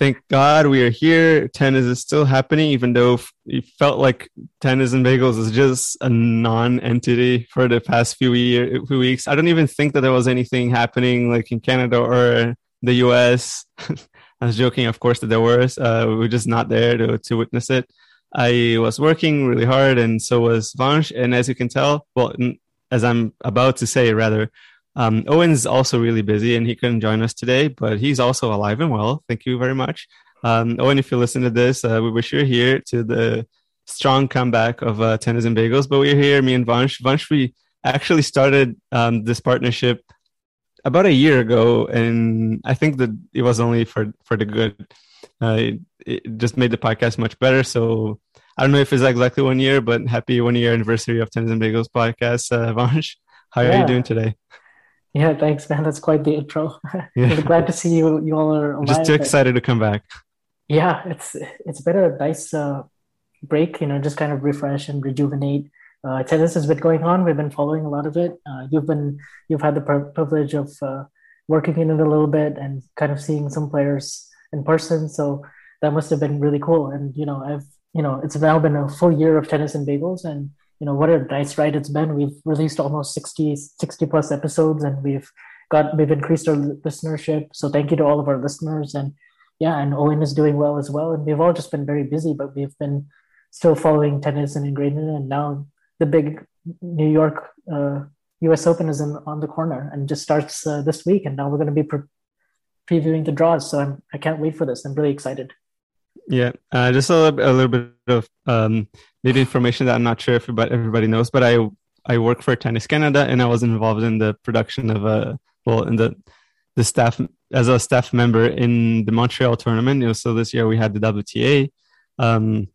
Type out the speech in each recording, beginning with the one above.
thank God we are here. Tennis is still happening, even though it felt like Tennis and Bagels is just a non-entity for the past few year, few weeks. I don't even think that there was anything happening like in Canada or the US. I was joking, of course, that there was. Uh, we were just not there to, to witness it. I was working really hard, and so was Vansh. And as you can tell, well, as I'm about to say, rather, um, Owen's also really busy and he couldn't join us today, but he's also alive and well. Thank you very much. Um, Owen, if you listen to this, uh, we wish you're here to the strong comeback of uh, Tennis and Bagels. But we're here, me and Vansh. Vansh, we actually started um, this partnership about a year ago, and I think that it was only for, for the good. Uh, it, it just made the podcast much better. So I don't know if it's exactly one year, but happy one year anniversary of Tennis and Bagels podcast, uh, Vansh. How yeah. are you doing today? Yeah, thanks, man. That's quite the intro. Yeah. glad to see you. You all are alive. Just too excited to come back. Yeah, it's it's been a nice uh, break. You know, just kind of refresh and rejuvenate. Uh, tennis has been going on. We've been following a lot of it. Uh, you've been you've had the privilege of uh, working in it a little bit and kind of seeing some players in person. So that must have been really cool. And you know, I've you know, it's now been a full year of tennis and bagels, and you know what a nice ride it's been we've released almost 60 60 plus episodes and we've got we've increased our listenership. So thank you to all of our listeners and yeah and owen is doing well as well. And we've all just been very busy but we've been still following tennis and ingrained and now the big new york uh, us open is in, on the corner and just starts uh, this week. And now we're going to be pre- previewing the draws. So I'm, i can't wait for this. I'm really excited yeah, uh, just a little, a little bit of um, maybe information that I'm not sure if everybody knows, but I I work for Tennis Canada and I was involved in the production of a well in the the staff as a staff member in the Montreal tournament. So this year we had the WTA. Um,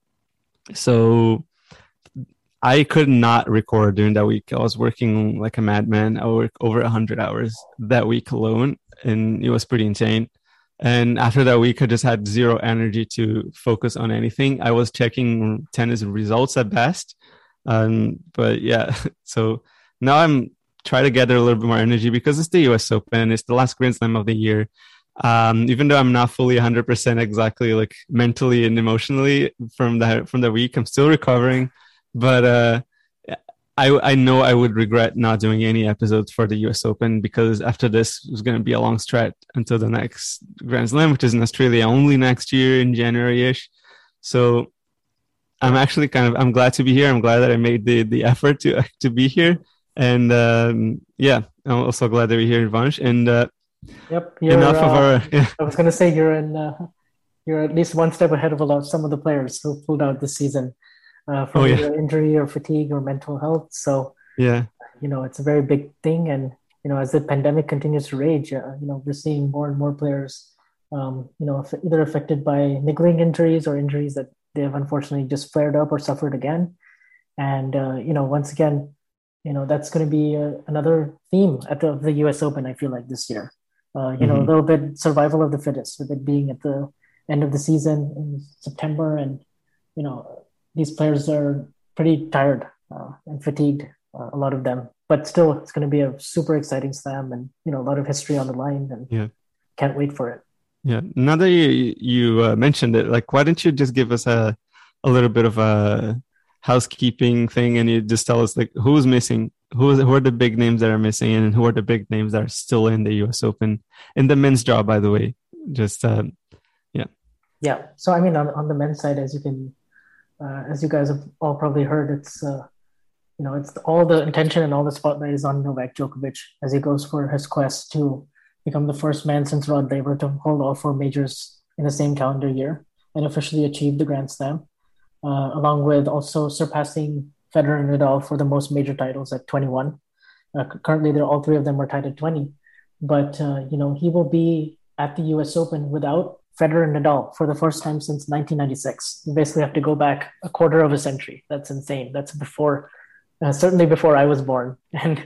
so I could not record during that week. I was working like a madman. I worked over hundred hours that week alone, and it was pretty insane. And after that week, I just had zero energy to focus on anything. I was checking tennis results at best. Um, but yeah, so now I'm trying to gather a little bit more energy because it's the US Open. It's the last Grand Slam of the year. Um, even though I'm not fully 100% exactly like mentally and emotionally from the, from the week, I'm still recovering. But, uh, I, I know I would regret not doing any episodes for the US Open because after this was going to be a long stretch until the next Grand Slam, which is in Australia only next year in January ish. So I'm actually kind of I'm glad to be here. I'm glad that I made the the effort to to be here, and um, yeah, I'm also glad that we're here, Vansh. And uh, yep, enough uh, of our. Yeah. I was going to say you're in. Uh, you're at least one step ahead of a lot some of the players who pulled out this season uh, from oh, yeah. injury or fatigue or mental health. So yeah, you know, it's a very big thing. And you know, as the pandemic continues to rage, uh, you know, we're seeing more and more players, um, you know, either affected by niggling injuries or injuries that they have unfortunately just flared up or suffered again. And uh, you know, once again, you know, that's going to be uh, another theme at the, the U.S. Open. I feel like this year. Uh, you mm-hmm. know, a little bit survival of the fittest, with it being at the end of the season in September, and you know, these players are pretty tired uh, and fatigued, uh, a lot of them. But still, it's going to be a super exciting slam, and you know a lot of history on the line, and yeah, can't wait for it. Yeah. Now that you you uh, mentioned it, like, why don't you just give us a a little bit of a housekeeping thing, and you just tell us like who's missing, who who are the big names that are missing, and who are the big names that are still in the U.S. Open in the men's draw, by the way. Just uh, yeah. Yeah. So I mean, on on the men's side, as you can uh, as you guys have all probably heard, it's uh, you know, it's all the attention and all the spotlight is on Novak Djokovic as he goes for his quest to become the first man since Rod Laver to hold all four majors in the same calendar year and officially achieve the Grand Slam, uh, along with also surpassing Federer and Nadal for the most major titles at 21. Uh, currently, all three of them are tied at 20, but uh, you know he will be at the U.S. Open without Federer and Nadal for the first time since 1996. You basically have to go back a quarter of a century. That's insane. That's before uh, certainly before I was born. And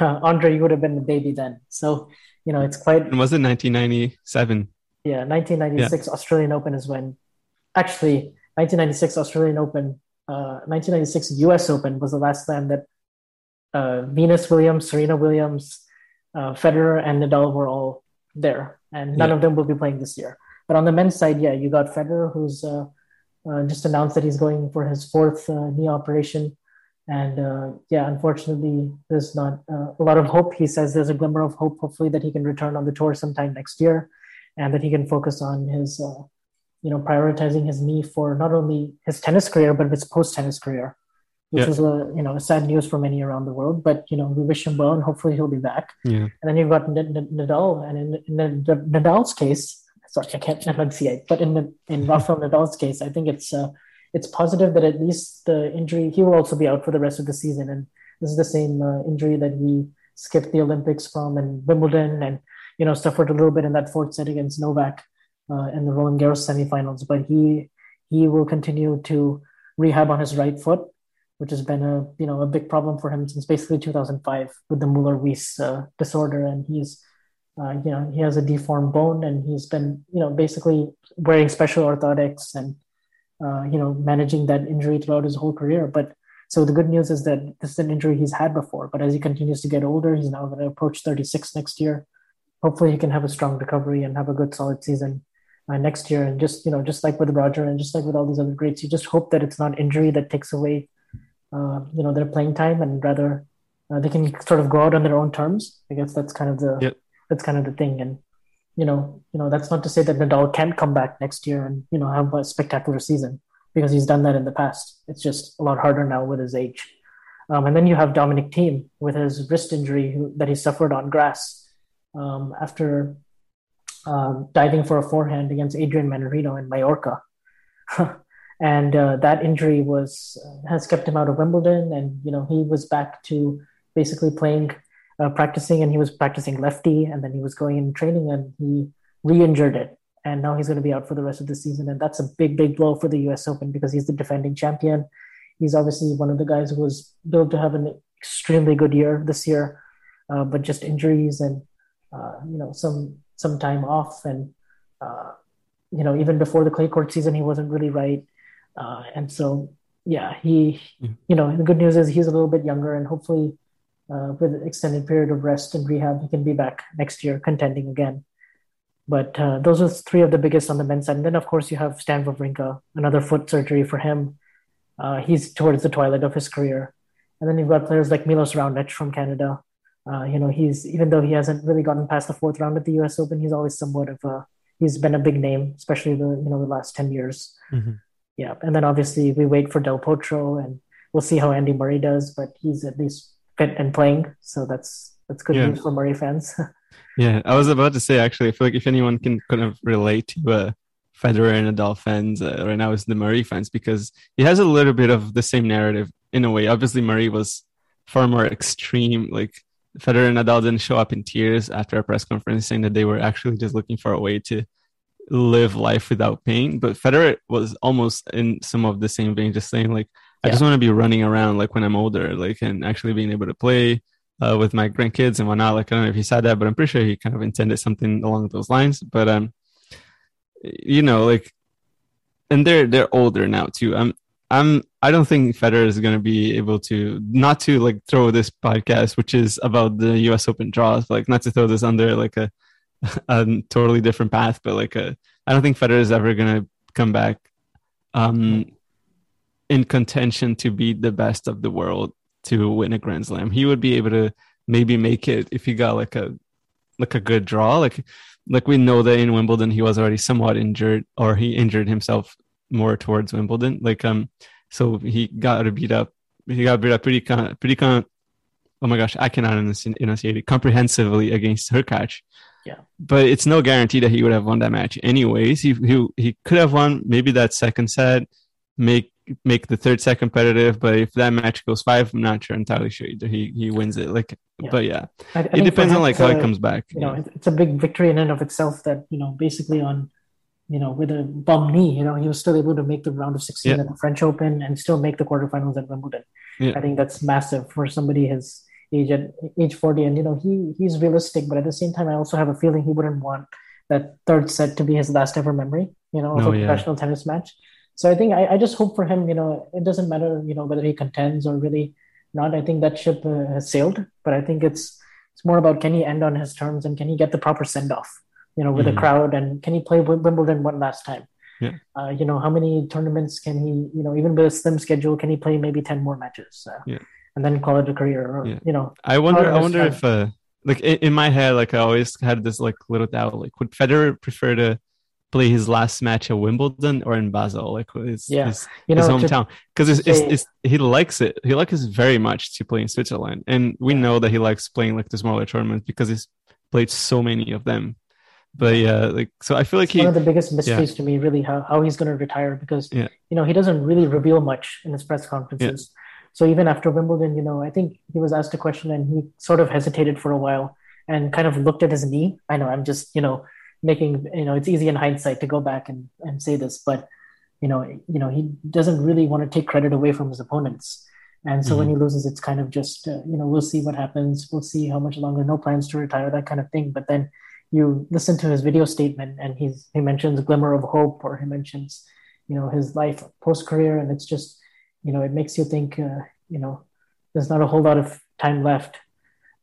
uh, Andre, you would have been a baby then. So, you know, it's quite. And was it 1997? Yeah, 1996 yeah. Australian Open is when, actually, 1996 Australian Open, uh, 1996 US Open was the last time that uh, Venus Williams, Serena Williams, uh, Federer, and Nadal were all there. And none yeah. of them will be playing this year. But on the men's side, yeah, you got Federer, who's uh, just announced that he's going for his fourth knee operation and uh, yeah, unfortunately, there's not uh, a lot of hope. He says there's a glimmer of hope, hopefully, that he can return on the tour sometime next year, and that he can focus on his, uh, you know, prioritizing his knee for not only his tennis career but his post tennis career, which yeah. is a you know sad news for many around the world. But you know, we wish him well, and hopefully he'll be back. Yeah. And then you've got Nadal, and in Nadal's case, sorry, I can't enunciate, but in in Rafael Nadal's case, I think it's uh, it's positive that at least the injury he will also be out for the rest of the season, and this is the same uh, injury that he skipped the Olympics from and Wimbledon, and you know suffered a little bit in that fourth set against Novak uh, in the Roland Garros semifinals. But he he will continue to rehab on his right foot, which has been a you know a big problem for him since basically 2005 with the Muller-Weiss uh, disorder, and he's uh, you know he has a deformed bone, and he's been you know basically wearing special orthotics and uh, you know, managing that injury throughout his whole career. But so the good news is that this is an injury he's had before. But as he continues to get older, he's now going to approach 36 next year. Hopefully, he can have a strong recovery and have a good solid season uh, next year. And just you know, just like with Roger and just like with all these other greats, you just hope that it's not injury that takes away, uh, you know, their playing time, and rather uh, they can sort of go out on their own terms. I guess that's kind of the yep. That's kind of the thing. And you know, you know, that's not to say that Nadal can't come back next year and you know have a spectacular season because he's done that in the past. It's just a lot harder now with his age. Um, and then you have Dominic Thiem with his wrist injury who, that he suffered on grass um, after um, diving for a forehand against Adrian Mannarino in Mallorca. and uh, that injury was uh, has kept him out of Wimbledon, and you know he was back to basically playing uh, practicing and he was practicing lefty and then he was going in training and he re-injured it. And now he's going to be out for the rest of the season and that's a big big blow for the us open because he's the defending champion. He's obviously one of the guys who was built to have an extremely good year this year uh, but just injuries and uh, you know some some time off and uh, you know even before the clay court season he wasn't really right. Uh, and so yeah he you know the good news is he's a little bit younger and hopefully uh, with an extended period of rest and rehab, he can be back next year contending again. But uh, those are three of the biggest on the men's side. And then, of course, you have Stan Wawrinka, another foot surgery for him. Uh, he's towards the twilight of his career. And then you've got players like Milos Raonic from Canada. Uh, you know, he's even though he hasn't really gotten past the fourth round at the U.S. Open, he's always somewhat of a he's been a big name, especially the you know the last ten years. Mm-hmm. Yeah, and then obviously we wait for Del Potro, and we'll see how Andy Murray does, but he's at least fit and playing. So that's that's good yeah. news for Murray fans. yeah, I was about to say actually, I feel like if anyone can kind of relate to uh, Federer and Nadal fans uh, right now, is the Murray fans because he has a little bit of the same narrative in a way. Obviously, Murray was far more extreme. Like Federer and Nadal didn't show up in tears after a press conference saying that they were actually just looking for a way to live life without pain. But Federer was almost in some of the same vein, just saying like, I just want to be running around like when I'm older, like and actually being able to play uh, with my grandkids and whatnot. Like I don't know if he said that, but I'm pretty sure he kind of intended something along those lines. But um, you know, like, and they're they're older now too. I'm I'm I don't think Federer is going to be able to not to like throw this podcast, which is about the U.S. Open draws, like not to throw this under like a a totally different path, but like a I don't think Federer is ever going to come back um in contention to be the best of the world to win a Grand Slam. He would be able to maybe make it if he got like a like a good draw. Like like we know that in Wimbledon he was already somewhat injured or he injured himself more towards Wimbledon. Like um so he got to beat up he got beat up pretty con- pretty con- oh my gosh, I cannot enunciate it comprehensively against Hurkacz. Yeah. But it's no guarantee that he would have won that match anyways. He he he could have won maybe that second set, make make the third set competitive. But if that match goes five, I'm not sure entirely sure either. He he wins it. Like, Yeah. but yeah, I, I it depends on like how uh, it comes back. You know, it's a big victory in and of itself. That you know, basically on, you know, with a bum knee, you know, he was still able to make the round of 16 Yeah. at the French Open and still make the quarterfinals at Wimbledon. Yeah. I think that's massive for somebody his age at age 40. And you know, he he's realistic, but at the same time, I also have a feeling he wouldn't want that third set to be his last ever memory. You know, of No, a yeah. professional tennis match. So I think I, I just hope for him. You know, it doesn't matter. You know, whether he contends or really not. I think that ship uh, has sailed. But I think it's it's more about can he end on his terms and can he get the proper send off. You know, with Mhm. the crowd and can he play Wim- Wimbledon one last time? Yeah. Uh, you know, how many tournaments can he? You know, even with a slim schedule, can he play maybe ten more matches? Uh, Yeah. And then call it a career, or Yeah. you know, I wonder. I wonder does if, uh, like in, in my head, like I always had this like little doubt. Like, would Federer prefer to play his last match at Wimbledon or in Basel? Like, his Yeah. his, you know, to- hometown? Because it's, it's, it's he likes it. He likes it very much to play in Switzerland, and we know that he likes playing like the smaller tournaments because he's played so many of them. But yeah, like so, I feel like it's he. one of the biggest mysteries to me, really, how, how he's going to retire because Yeah. you know he doesn't really reveal much in his press conferences. So even after Wimbledon, you know, I think he was asked a question and he sort of hesitated for a while and kind of looked at his knee. I know I'm just you know making you know it's easy in hindsight to go back and, and say this, but you know you know he doesn't really want to take credit away from his opponents. And so when he loses, it's kind of just uh, you know we'll see what happens. We'll see how much longer. No plans to retire, that kind of thing. But then you listen to his video statement and he's he mentions glimmer of hope or he mentions you know his life post career and it's just you know it makes you think uh, you know there's not a whole lot of time left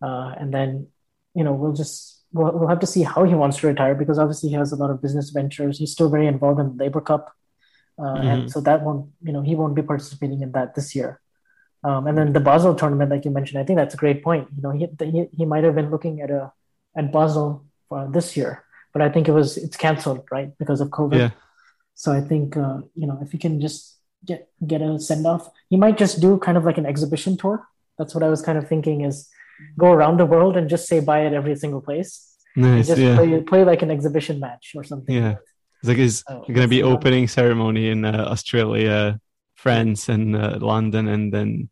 uh, and then you know we'll just we'll, we'll have to see how he wants to retire because obviously he has a lot of business ventures he's still very involved in the Laver Cup uh, and so that won't you know he won't be participating in that this year um, and then the Basel tournament, like you mentioned, I think that's a great point. You know, he he, he might have been looking at a at Basel uh, this year, but I think it was it's canceled right because of COVID. Yeah. So I think uh, you know if he can just get get a send off, he might just do kind of like an exhibition tour. That's what I was kind of thinking is go around the world and just say bye at every single place. Nice. just Yeah. play play like an exhibition match or something. Yeah. It's like his Oh, gonna be that's- opening ceremony in uh, Australia, France, and uh, London, and then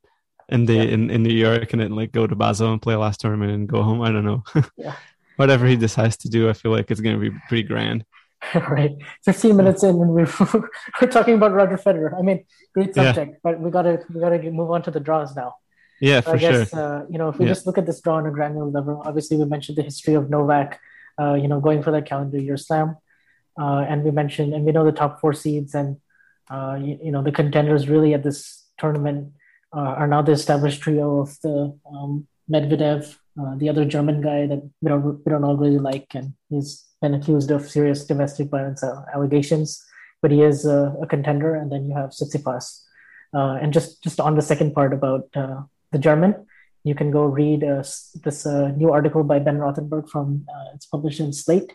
and the Yeah. in, in New York, and then like go to Basel and play last tournament and go home. I don't know. Yeah. Whatever he decides to do, I feel like it's gonna be pretty grand. right. 15 minutes in and we're, we're talking about Roger Federer. I mean, great Yeah. subject, but we gotta we gotta move on to the draws now. Yeah, So for I guess sure. uh, you know if we Yeah. just look at this draw on a granular level, obviously we mentioned the history of Novak, uh, you know, going for that calendar year slam, uh, and we mentioned and we know the top four seeds and uh, you, you know the contenders really at this tournament uh, are now the established trio of the um, Medvedev, uh, the other German guy that we don't we don't all really like, and he's been accused of serious domestic violence uh, allegations, but he is uh, a contender. And then you have Tsitsipas, uh, and just just on the second part about uh, the German, you can go read uh, this uh, new article by Ben Rothenberg from uh, it's published in Slate,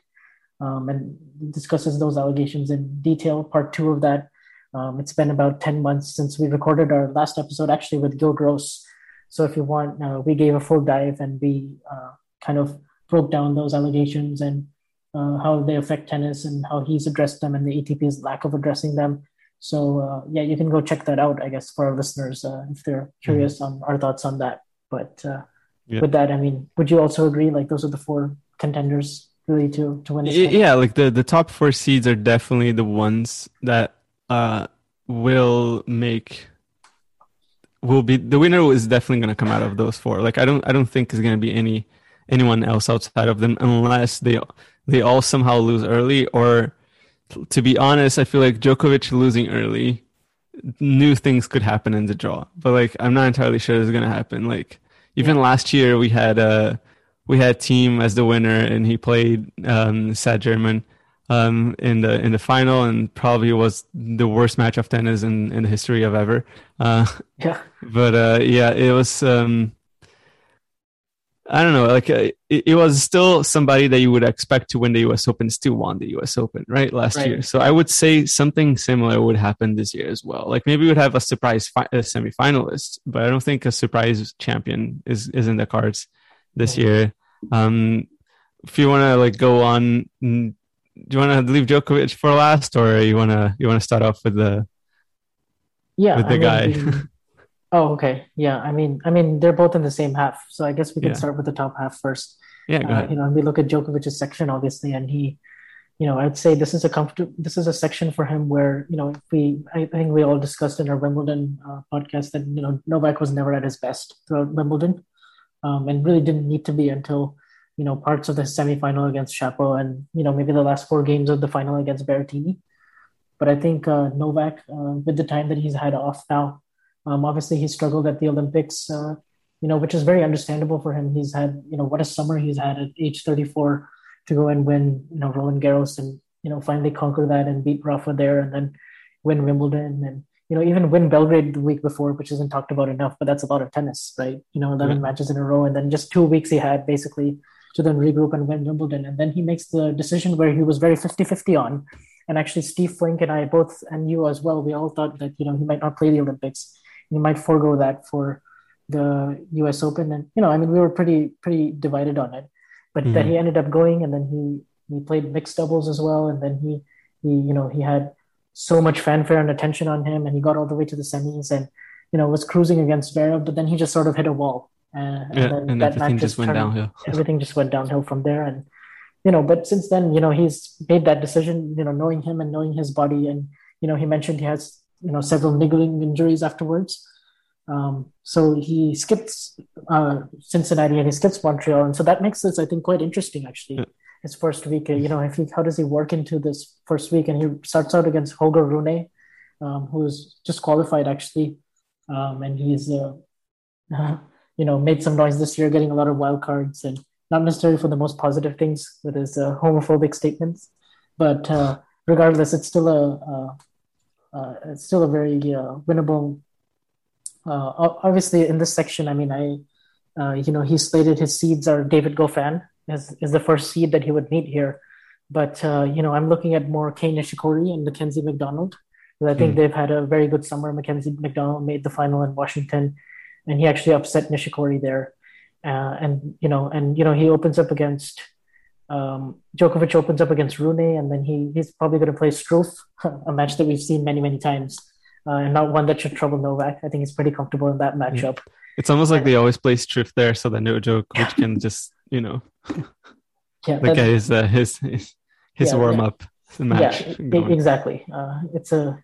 um, and discusses those allegations in detail. Part two of that. Um, it's been about ten months since we recorded our last episode, actually with Gill Gross. So if you want, uh, we gave a full dive and we uh, kind of broke down those allegations and uh, how they affect tennis and how he's addressed them and the ATP's lack of addressing them. So uh, yeah, you can go check that out, I guess, for our listeners uh, if they're curious on our thoughts on that. But uh, Yeah. with that, I mean, would you also agree? Like those are the four contenders really to to win this Y- thing? yeah like the the top four seeds are definitely the ones that uh will make will be the winner is definitely going to come out of those four like i don't i don't think there's going to be any anyone else outside of them unless they they all somehow lose early or to be honest i feel like Djokovic losing early new things could happen in the draw. But like i'm not entirely sure it's going to happen. Like even last year we had uh we had Thiem as the winner and he played um sad german um in the in the final and probably was the worst match of tennis in in the history of ever. Uh Yeah. but uh yeah it was um I don't know, like uh, it, it, was still somebody that you would expect to win the U.S. Open, still won the U.S. Open, right, last right. year. So I would say something similar would happen this year as well. Like maybe we'd have a surprise fi- a semifinalist, but I don't think a surprise champion is is in the cards this year. Um, if you want to like go on, do you want to leave Djokovic for last, or you want to you want to start off with the yeah with the I mean, guy? Oh, okay. Yeah. I mean, I mean, they're both in the same half, so I guess we can yeah. start with the top half first. Yeah, go uh, You know, we look at Djokovic's section, obviously, and he, you know, I'd say this is a comfortable. This is a section for him where you know, if we, I think we all discussed in our Wimbledon uh, podcast that you know Novak was never at his best throughout Wimbledon, um, and really didn't need to be until you know parts of the semifinal against Shapo and you know maybe the last four games of the final against Berrettini. But I think uh, Novak, uh, with the time that he's had off now, um, obviously, he struggled at the Olympics, uh, you know, which is very understandable for him. He's had, you know, what a summer he's had at age 34 to go and win, you know, Roland Garros and, you know, finally conquer that and beat Rafa there and then win Wimbledon and, you know, even win Belgrade the week before, which isn't talked about enough, but that's a lot of tennis, right? You know, 11 mm-hmm. matches in a row. And then just two weeks he had basically to then regroup and win Wimbledon. And then he makes the decision where he was very 50 50 on. And actually, Steve Flink and I both, and you as well, we all thought that, you know, he might not play the Olympics you might forego that for the U.S. Open. And you know, I mean, we were pretty pretty divided on it, but mm-hmm. then he ended up going, and then he he played mixed doubles as well, and then he he you know he had so much fanfare and attention on him, and he got all the way to the semis, and you know was cruising against Zverev, but then he just sort of hit a wall, uh, and, yeah, then and everything just went turned, downhill. everything just went downhill from there, and you know, but since then, you know, he's made that decision, you know, knowing him and knowing his body, and you know, he mentioned he has you know several niggling injuries afterwards. Um, so he skips uh, Cincinnati and he skips Montreal, and so that makes this I think quite interesting actually. Yeah. His first week, you know, if he, how does he work into this first week? And he starts out against Holger Rune, um, who's just qualified actually, um, and he's uh, you know made some noise this year, getting a lot of wild cards and not necessarily for the most positive things with his uh, homophobic statements, but uh, regardless, it's still a uh, it's still a very uh, winnable. Uh, obviously, in this section, I mean, I, uh, you know, he slated his seeds are David Goffin as is the first seed that he would meet here, but uh, you know, I'm looking at more Kei Nishikori and Mackenzie McDonald. I think mm. they've had a very good summer. Mackenzie McDonald made the final in Washington, and he actually upset Nishikori there. Uh, and you know, and you know, he opens up against um, Djokovic opens up against Rune, and then he he's probably going to play Struff, a match that we've seen many many times, uh, and not one that should trouble Novak. I think he's pretty comfortable in that matchup. It's almost like they always play Struff there, so that no Djokovic can just you know, yeah, the guy is uh, his his, his yeah, warm up yeah. match. Yeah, exactly. Uh, it's a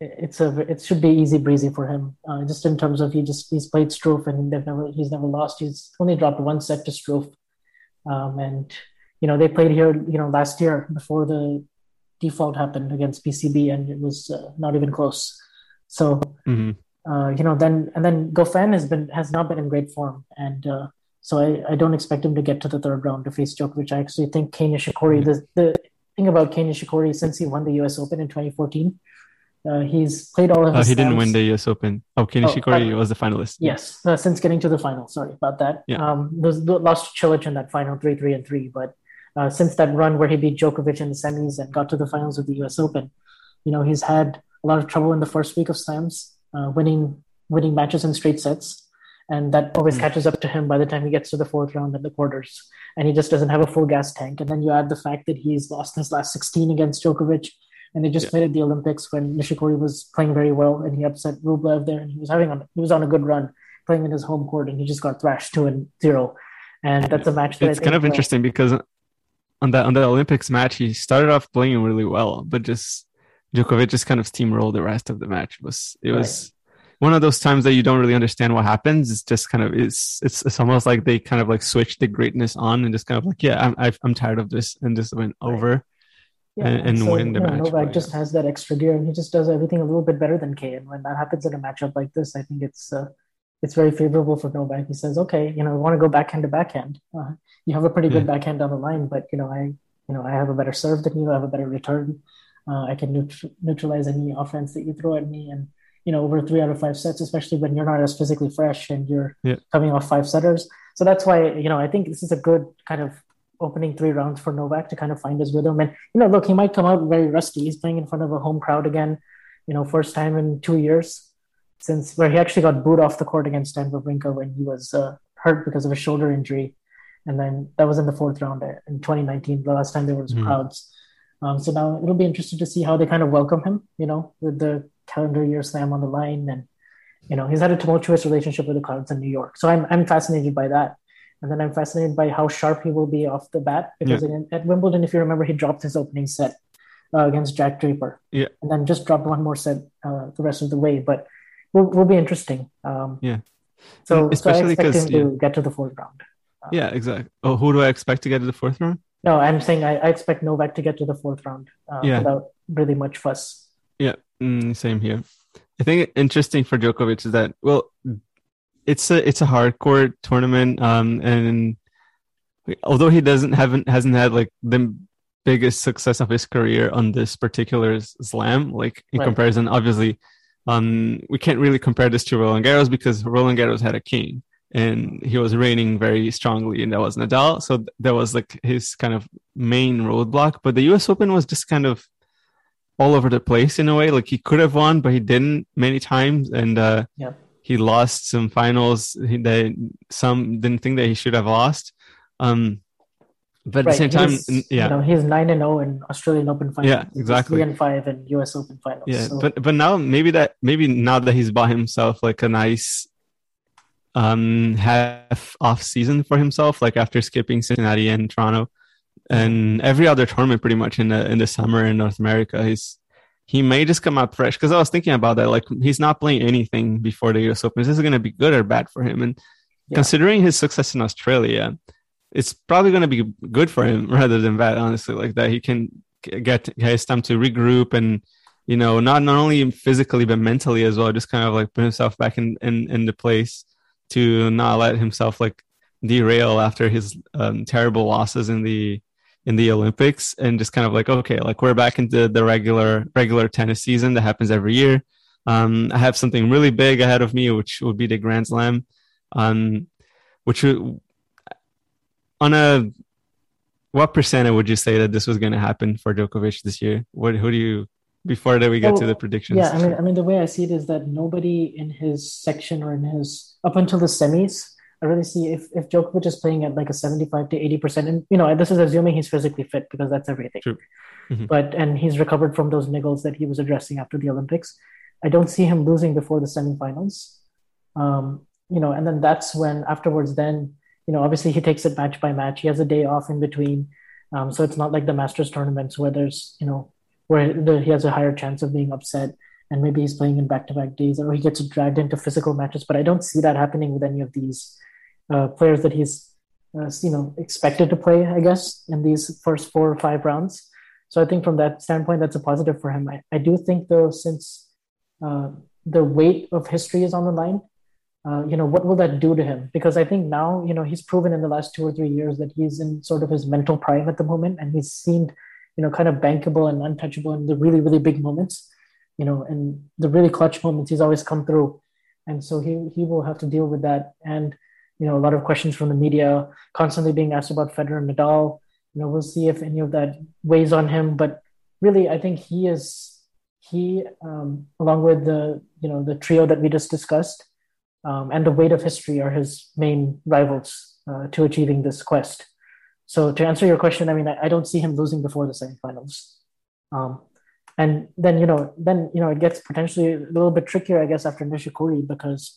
it's a it should be easy breezy for him. Uh, just in terms of he just he's played Struff and they've never he's never lost. He's only dropped one set to Struff, um, and you know, they played here, you know, last year before the default happened against PCB, and it was uh, not even close. So, mm-hmm. uh, you know, then and then Goffin has been has not been in great form, and uh, so I, I don't expect him to get to the third round to face Djokovic. I actually think Kei Nishikori. Mm-hmm. The the thing about Kei Nishikori since he won the U.S. Open in 2014. Uh, he's played all of his. Oh, he didn't win the U.S. Open. Oh, Nishikori oh, was the finalist. Yes, uh, since getting to the final. Sorry about that. Yeah. Um, lost to Cilic in that final, three, three, and three. But uh, since that run where he beat Djokovic in the semis and got to the finals of the U.S. Open. You know, he's had a lot of trouble in the first week of slams, uh, winning winning matches in straight sets, and that always mm. catches up to him by the time he gets to the fourth round and the quarters, and he just doesn't have a full gas tank. And then you add the fact that he's lost his last 16 against Djokovic, and they just yeah. played at the Olympics when Nishikori was playing very well, and he upset Rublev there, and he was having on he was on a good run playing in his home court, and he just got thrashed two and zero. And that's a match that it's kind of interesting because on that on the Olympics match, he started off playing really well, but just Djokovic just kind of steamrolled the rest of the match. It was it was right. one of those times that you don't really understand what happens. It's just kind of it's it's it's almost like they kind of like switched the greatness on and just kind of like yeah, I'm i am tired of this and just went right. over. Yeah, and, and so, win the match. Novak but, just yeah. has that extra gear, and he just does everything a little bit better than Kei. And when that happens in a matchup like this, I think it's uh, it's very favorable for Novak. He says, okay, you know, I want to go backhand to backhand. Uh, you have a pretty good yeah. backhand down the line, but you know, I, you know, I have a better serve than you. I have a better return. Uh, I can neut- neutralize any offense that you throw at me, and you know, over three out of five sets, especially when you're not as physically fresh and you're Yeah. coming off five setters. So that's why, you know, I think this is a good kind of opening three rounds for Novak to kind of find his rhythm. And, you know, look, he might come out very rusty. He's playing in front of a home crowd again, you know, first time in two years since where he actually got booed off the court against Stan Wawrinka when he was uh, hurt because of a shoulder injury. And then that was in the fourth round in 2019, the last time there was Mhm. crowds. Um, so now it'll be interesting to see how they kind of welcome him, you know, with the calendar year slam on the line. And, you know, he's had a tumultuous relationship with the crowds in New York. So I'm, I'm fascinated by that. And then I'm fascinated by how sharp he will be off the bat because again, at Wimbledon, if you remember, he dropped his opening set uh, against Jack Draper. Yeah. And then just dropped one more set uh, the rest of the way. But will, will be interesting. Um, Yeah. So, Especially so I expect him to get to the fourth round. Yeah, exactly. Oh, who do I expect to get to the fourth round? No, I'm saying I, I expect Novak to get to the fourth round uh, Yeah. without really much fuss. Yeah, mm, same here. I think interesting for Djokovic is that well, it's a it's a hardcore tournament, um, and although he doesn't haven't hasn't had like the biggest success of his career on this particular slam, like in Right. comparison, obviously, um, we can't really compare this to Roland Garros because Roland Garros had a king and he was reigning very strongly, and that was Nadal. So th- that was like his kind of main roadblock. But the U.S. Open was just kind of all over the place in a way. Like he could have won, but he didn't many times, and uh, Yeah. he lost some finals he, that some didn't think that he should have lost. Um, but at the same time, he's, yeah, you know, he's nine and zero in Australian Open finals. Yeah, exactly. Three and five in U.S. Open finals. yeah. So, But but now maybe that maybe now that he's bought himself like a nice um half off season for himself, like after skipping Cincinnati and Toronto and every other tournament pretty much in the in the summer in North America, he's he may just come out fresh because I was thinking about that. Like he's not playing anything before the U.S. Open. Is this going to be good or bad for him? And Yeah. considering his success in Australia, it's probably going to be good for him rather than bad. Honestly, like that he can get his time to regroup and you know not not only physically but mentally as well. Just kind of like put himself back in in the place to not let himself like derail after his um, terrible losses in the in the Olympics and just kind of like okay like we're back into the regular regular tennis season that happens every year. Um, I have something really big ahead of me, which would be the Grand Slam, um, which on a what percentage would you say that this was going to happen for Djokovic this year? What who do you before that we get to the predictions? Yeah, I mean, I mean, the way I see it is that nobody in his section or in his up until the semis, I really see if if Djokovic is playing at like a seventy-five to eighty percent, and you know, this is assuming he's physically fit because that's everything. True. Mhm. But and he's recovered from those niggles that he was addressing after the Olympics. I don't see him losing before the semifinals. Um, you know, and then that's when afterwards, then you know, obviously he takes it match by match. He has a day off in between, um, so it's not like the Masters tournaments where there's you know where the, he has a higher chance of being upset and maybe he's playing in back-to-back days or he gets dragged into physical matches. But i don't see that happening with any of these uh, players that he's uh, you know expected to play i guess in these first four or five rounds. So i think from that standpoint that's a positive for him. I, I do think though since uh, the weight of history is on the line uh, you know what will that do to him because i think now you know he's proven in the last two or three years that he's in sort of his mental prime at the moment and he's seemed you know, kind of bankable and untouchable in the really, really big moments, you know, and the really clutch moments he's always come through. And so he, he will have to deal with that. And, you know, a lot of questions from the media constantly being asked about Federer and Nadal. You know, we'll see if any of that weighs on him. But really, I think he is, he, um, along with the, you know, the trio that we just discussed um, and the weight of history are his main rivals uh, to achieving this quest. So to answer your question, I mean, I, I don't see him losing before the semifinals. Um, and then you know, then you know, it gets potentially a little bit trickier, I guess, after Nishikori because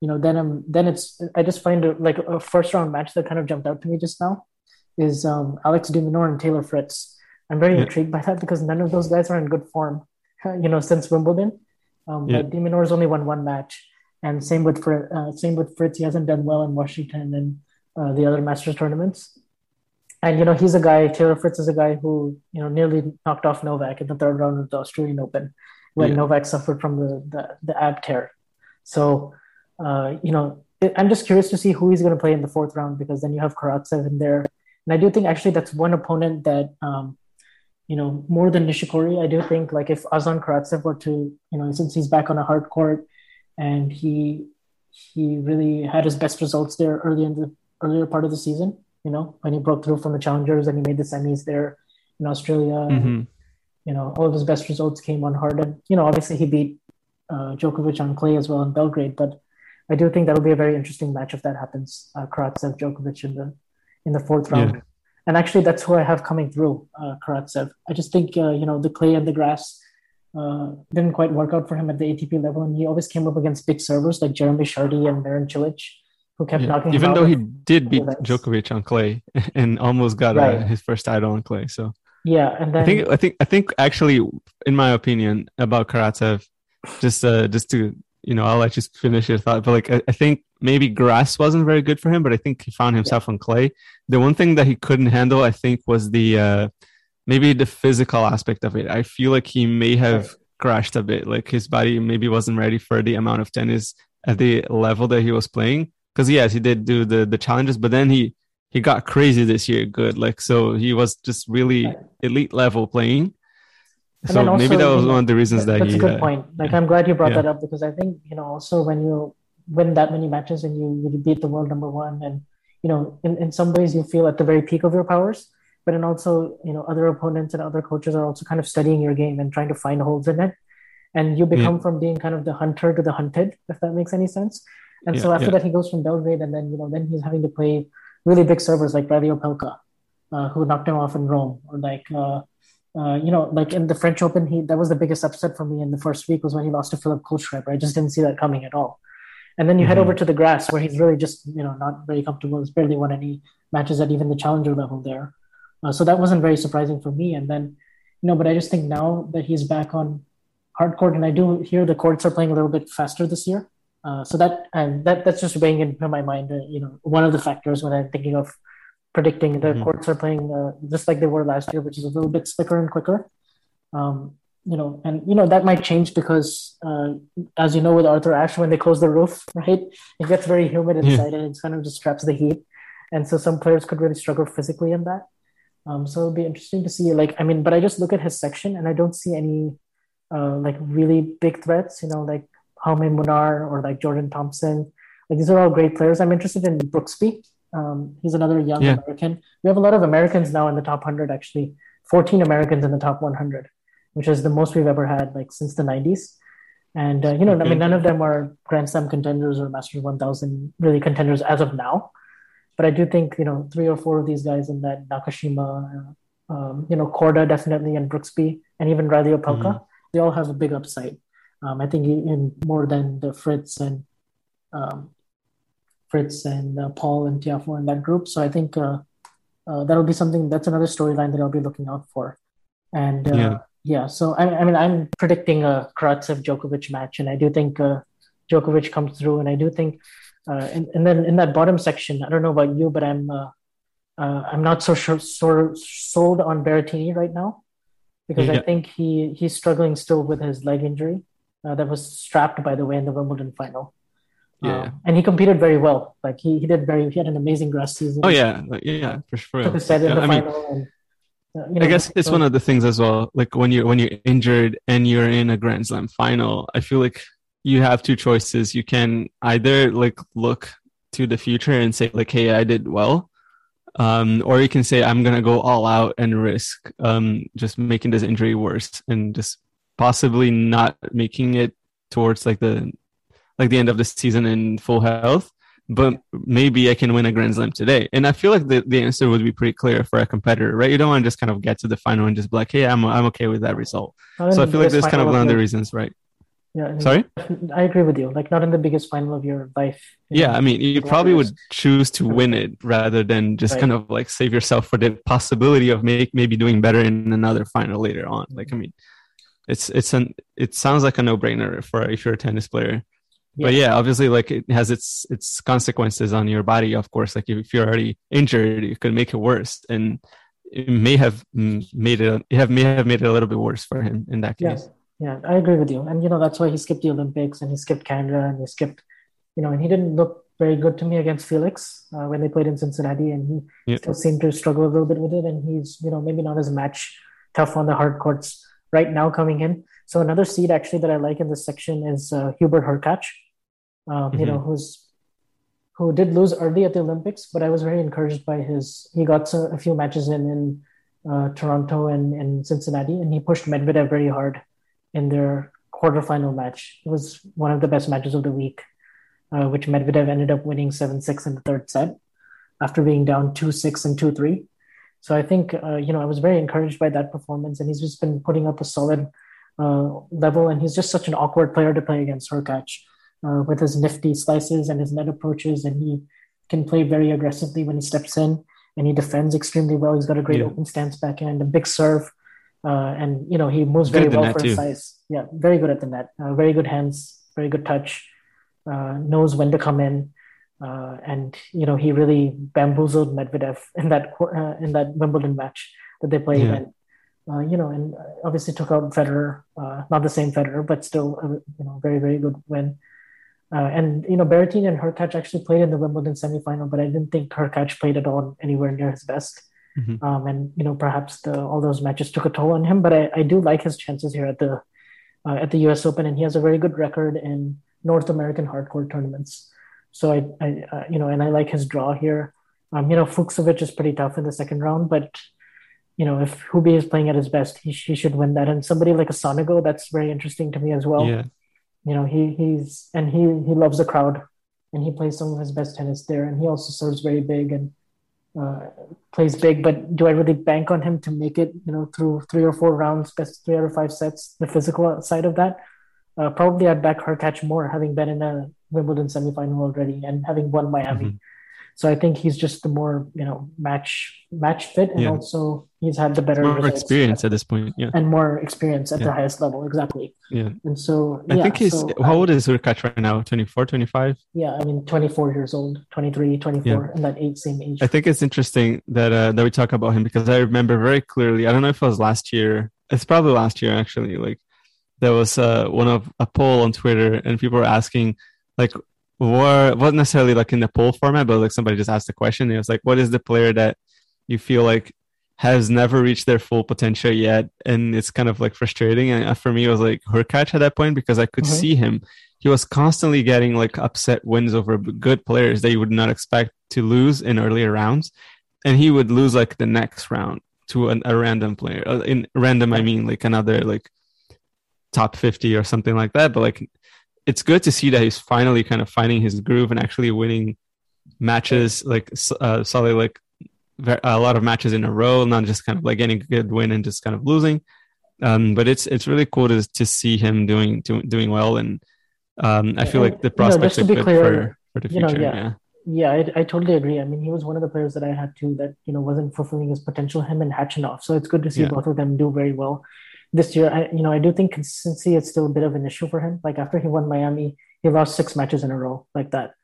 you know, then um, then it's I just find it like a first round match that kind of jumped out to me just now is um, Alex de Minaur and Taylor Fritz. I'm very Yeah. intrigued by that because none of those guys are in good form, you know, since Wimbledon. Um, Yeah. But only won one match, and same with Fr- uh, same with Fritz. He hasn't done well in Washington and uh, the other Masters tournaments. And you know, he's a guy. Taylor Fritz is a guy who you know nearly knocked off Novak in the third round of the Australian Open when Yeah. Novak suffered from the the, the ab tear. So, uh, you know, I'm just curious to see who he's going to play in the fourth round because then you have Karatsev in there, and I do think actually that's one opponent that um, you know, more than Nishikori, I do think like if Aslan Karatsev were to, you know, since he's back on a hard court and he he really had his best results there early in the earlier part of the season, you know, when he broke through from the challengers and he made the semis there in Australia. Mm-hmm. And, you know, all of his best results came on hard. And, you know, obviously he beat uh, Djokovic on clay as well in Belgrade. But I do think that'll be a very interesting match if that happens. Uh, Karatsev, Djokovic in the in the fourth round. Yeah. And actually, that's who I have coming through, uh, Karatsev. I just think, uh, you know, the clay and the grass uh, didn't quite work out for him at the ATP level. And he always came up against big servers like Jeremy Chardy and Marin Cilic, who kept Yeah. knocking him Even though he did beat events. Djokovic on clay and almost got uh, Right. his first title on clay. So Yeah. And then, I think I think I think actually, in my opinion, about Karatsev, just uh, just to you know, I'll let you finish your thought. But like, I, I think maybe grass wasn't very good for him, but I think he found himself on clay. The one thing that he couldn't handle, I think, was the uh, maybe the physical aspect of it. I feel like he may have crashed a bit. Like his body maybe wasn't ready for the amount of tennis at the level that he was playing. Because yes, he did do the the challenges, but then he he got crazy this year. Good, like so he was just really elite level playing. And So then maybe that was one of the reasons that that's he. a good uh, point. Like, I'm glad you brought yeah. that up because I think, you know, also when you win that many matches and you, you beat the world number one, and, you know, in, in some ways you feel at the very peak of your powers, but then also, you know, other opponents and other coaches are also kind of studying your game and trying to find holes in it. And you become from being kind of the hunter to the hunted, if that makes any sense. And so after yeah. that, he goes from Belgrade, and then, you know, then he's having to play really big servers like Reilly Opelka, uh, who knocked him off in Rome, or like, uh, uh, you know, like in the French Open, he that was the biggest upset for me in the first week was when he lost to Philipp Kohlschreiber. I just didn't see that coming at all. And then you head Mhm. over to the grass where he's really just, you know, not very comfortable. He's barely won any matches at even the challenger level there. Uh, so that wasn't very surprising for me. And then, you know, but I just think now that he's back on hard court, and I do hear the courts are playing a little bit faster this year. Uh, so that and that that's just weighing into my mind. Uh, you know, one of the factors when I'm thinking of predicting the Mhm. courts are playing uh, just like they were last year, which is a little bit slicker and quicker. Um, you know, and you know that might change because, uh, as you know, with Arthur Ashe, when they close the roof, right, it gets very humid Yeah. inside, and it kind of just traps the heat, and so some players could really struggle physically in that. Um, so it'll be interesting to see. Like, I mean, but I just look at his section, and I don't see any uh, like really big threats. You know, like Jaume Munar or like Jordan Thompson. Like these are all great players. I'm interested in Brooksby. Um, he's another young Yeah. American. We have a lot of Americans now in the top 100, actually. 14 Americans in the top 100, which is the most we've ever had, like since the 90s. And, uh, you know, I mean, none of them are Grand Slam contenders or Masters 1000 really contenders as of now. But I do think, you know, three or four of these guys in that Nakashima, uh, um, you know, Korda definitely, and Brooksby, and even Reilly Opelka, they all have a big upside. Um, I think in more than the Fritz and um, Fritz and uh, Paul and Tiafoe in that group. So I think uh, uh, that'll be something. That's another storyline that I'll be looking out for. And uh, Yeah. yeah. so I, I mean, I'm predicting a Karatsev Djokovic match, and I do think uh, Djokovic comes through, and I do think, uh, and, and then in that bottom section, I don't know about you, but I'm uh, uh, I'm not so sure so sold on Berrettini right now because I think he he's struggling still with his leg injury uh, that was strapped, by the way, in the Wimbledon final. Yeah. Um, and he competed very well. Like he, he did very he had an amazing grass season. Oh yeah, yeah, for sure. took a set in the I mean. And, uh, you I know, guess it's so- one of the things as well. Like when you're when you're injured and you're in a Grand Slam final, I feel like you have two choices. You can either like look to the future and say like, "Hey, I did well," um, or you can say, "I'm gonna go all out and risk um, just making this injury worse and just possibly not making it towards like the like the end of the season in full health." But maybe I can win a Grand Slam today, and I feel like the, the answer would be pretty clear for a competitor, right? You don't want to just kind of get to the final and just be like, "Hey, I'm I'm okay with that result." So I feel like that's kind of one of the reasons, right? Yeah, Sorry? I agree with you. Like not in the biggest final of your life. you Yeah, know. I mean, you probably would choose to win it rather than just Right. kind of like save yourself for the possibility of make, maybe doing better in another final later on. Like, I mean, it's it's an it sounds like a no brainer for if you're a tennis player. But yeah, obviously, like it has its its consequences on your body. Of course, like if you're already injured, it could make it worse, and it may have made it it have may have made it a little bit worse for him in that case. Yeah, I agree with you. And you know, that's why he skipped the Olympics and he skipped Canada and he skipped, you know, and he didn't look very good to me against Felix uh, when they played in Cincinnati and he Yeah. still seemed to struggle a little bit with it. And he's, you know, maybe not as match tough on the hard courts right now coming in. So another seed actually that I like in this section is uh, Hubert Hurkacz, um, mm-hmm. you know, who's who did lose early at the Olympics, but I was very encouraged by his. He got a, a few matches in in uh, Toronto and, and Cincinnati, and he pushed Medvedev very hard in their quarterfinal match. It was one of the best matches of the week, uh, which Medvedev ended up winning 7 6 in the third set after being down 2 6 and 2 3. So I think, uh, you know, I was very encouraged by that performance, and he's just been putting up a solid uh, level, and he's just such an awkward player to play against Hurkacz uh, with his nifty slices and his net approaches, and he can play very aggressively when he steps in, and he defends extremely well. He's got a great yeah. open stance backhand, a big serve, and you know he moves very well for his size. Yeah, very good at the net, uh, very good hands, very good touch, uh, knows when to come in. Uh, and you know he really bamboozled Medvedev in that uh, in that Wimbledon match that they played, yeah. and uh, you know, and obviously took out Federer, not the same Federer, but still, a, you know, very very good win. Uh, and you know, Berrettini and Hurkacz actually played in the Wimbledon semifinal, but I didn't think Hurkacz played at all anywhere near his best. Mm-hmm. Um, and you know, perhaps the, all those matches took a toll on him. But I, I do like his chances here at the uh, at the U.S. Open, and he has a very good record in North American hard court tournaments. So I, I uh, you know, and I like his draw here. Um, you know, Fucsovics is pretty tough in the second round, but you know, if Hubie is playing at his best, he, he should win that. And somebody like a Sonego, that's very interesting to me as well. Yeah you know he he's and he he loves the crowd and he plays some of his best tennis there and he also serves very big and uh, plays big but do i really bank on him to make it you know through three or four rounds best three out of five sets the physical side of that uh, probably i'd back Hurkacz more having been in a wimbledon semifinal already and having won miami mm-hmm. So I think he's just the more you know match match fit, and yeah. also he's had the better more experience at, at, this point, yeah, and more experience at yeah. the highest level, exactly. Yeah, and so I think he's so how old is Hurkacz right now? 24, 25? Yeah, I mean 24 years old, 23, 24, and that age same age. I think it's interesting that uh, that we talk about him because I remember very clearly. I don't know if it was last year. It's probably last year actually. Like there was uh, one of a poll on Twitter, and people were asking like or wasn't necessarily like in the poll format, but like somebody just asked the question. It was like, what is the player that you feel like has never reached their full potential yet, and it's kind of like frustrating. And uh, for me, it was like Hurkacz at that point because I could mm-hmm. see him. He was constantly getting like upset wins over good players that you would not expect to lose in earlier rounds, and he would lose like the next round to an, a random player. Uh, in random, I mean like another like top 50 or something like that but like it's good to see that he's finally kind of finding his groove and actually winning matches like uh, solid like a lot of matches in a row, not just kind of like getting a good win and just kind of losing. Um, but it's it's really cool to to see him doing do, doing well, and um, I feel like the prospects you know, are good clear, for, for the future. You know, yeah, yeah, yeah I, I, totally agree. I mean, he was one of the players that I had too that you know wasn't fulfilling his potential. Him and Khachanov, so it's good to see yeah. both of them do very well this year, I, you know, I do think consistency is still a bit of an issue for him. Like after he won Miami, he lost six matches in a row like that,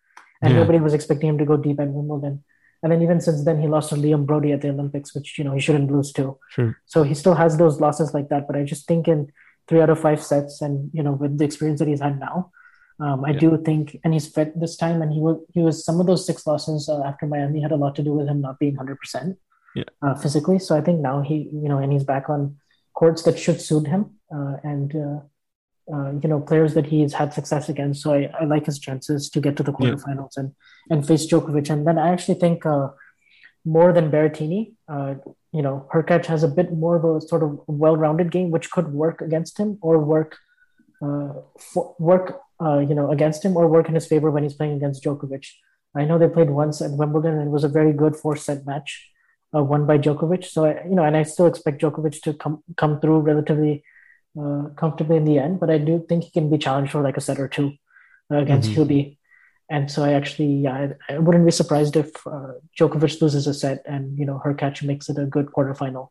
and yeah. nobody was expecting him to go deep at Wimbledon. And then even since then, he lost to Liam Broady at the Olympics, which you know he shouldn't lose to. Sure. So he still has those losses like that. But I just think in three out of five sets, and you know with the experience that he's had now, um, I yeah. do think, and he's fit this time, and he was he was some of those six losses uh, after Miami had a lot to do with him not being hundred percent yeah. uh, physically. So I think now he you know and he's back on courts that should suit him uh, and uh, uh, you know players that he's had success against. So I, I like his chances to get to the quarterfinals yeah. and and face Djokovic. And then I actually think more than Berrettini, you know, Hurkacz has a bit more of a sort of well-rounded game, which could work against him or work for, work you know against him or work in his favor when he's playing against Djokovic. I know they played once at Wimbledon and it was a very good four set match uh, won by Djokovic. So I, you know, and I still expect Djokovic to come come through relatively uh, comfortably in the end. But I do think he can be challenged for like a set or two uh, against mm-hmm. Hubie. And so I actually, yeah, I, I wouldn't be surprised if uh, Djokovic loses a set and you know Hurkacz makes it a good quarterfinal.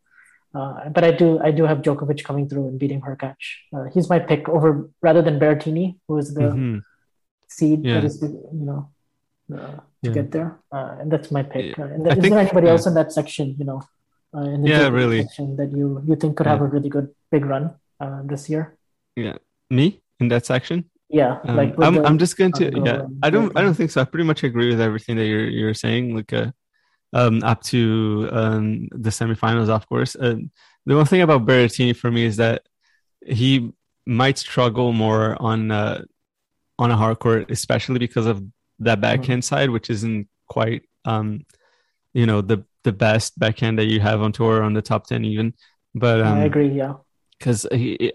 Uh, but I do, I do have Djokovic coming through and beating Hurkacz. Uh, he's my pick over rather than Berrettini, who is the mm-hmm. seed yeah. that is, you know, uh, to yeah. get there. Uh, and that's my pick. Uh, and th- is think, there anybody else in that section, you know, in the yeah, really section that you you think could have a really good big run this year? Yeah, me in that section. Yeah, um, like I'm, I'm just going to yeah. I don't I don't think so. I pretty much agree with everything that you're you're saying. Like uh, um, up to um, the semifinals, of course. Uh, the one thing about Berrettini for me is that he might struggle more on uh, on a hard court, especially because of that mm-hmm. backhand side, which isn't quite um, you know the the best backhand that you have on tour on the top ten even. But um, I agree, yeah. Because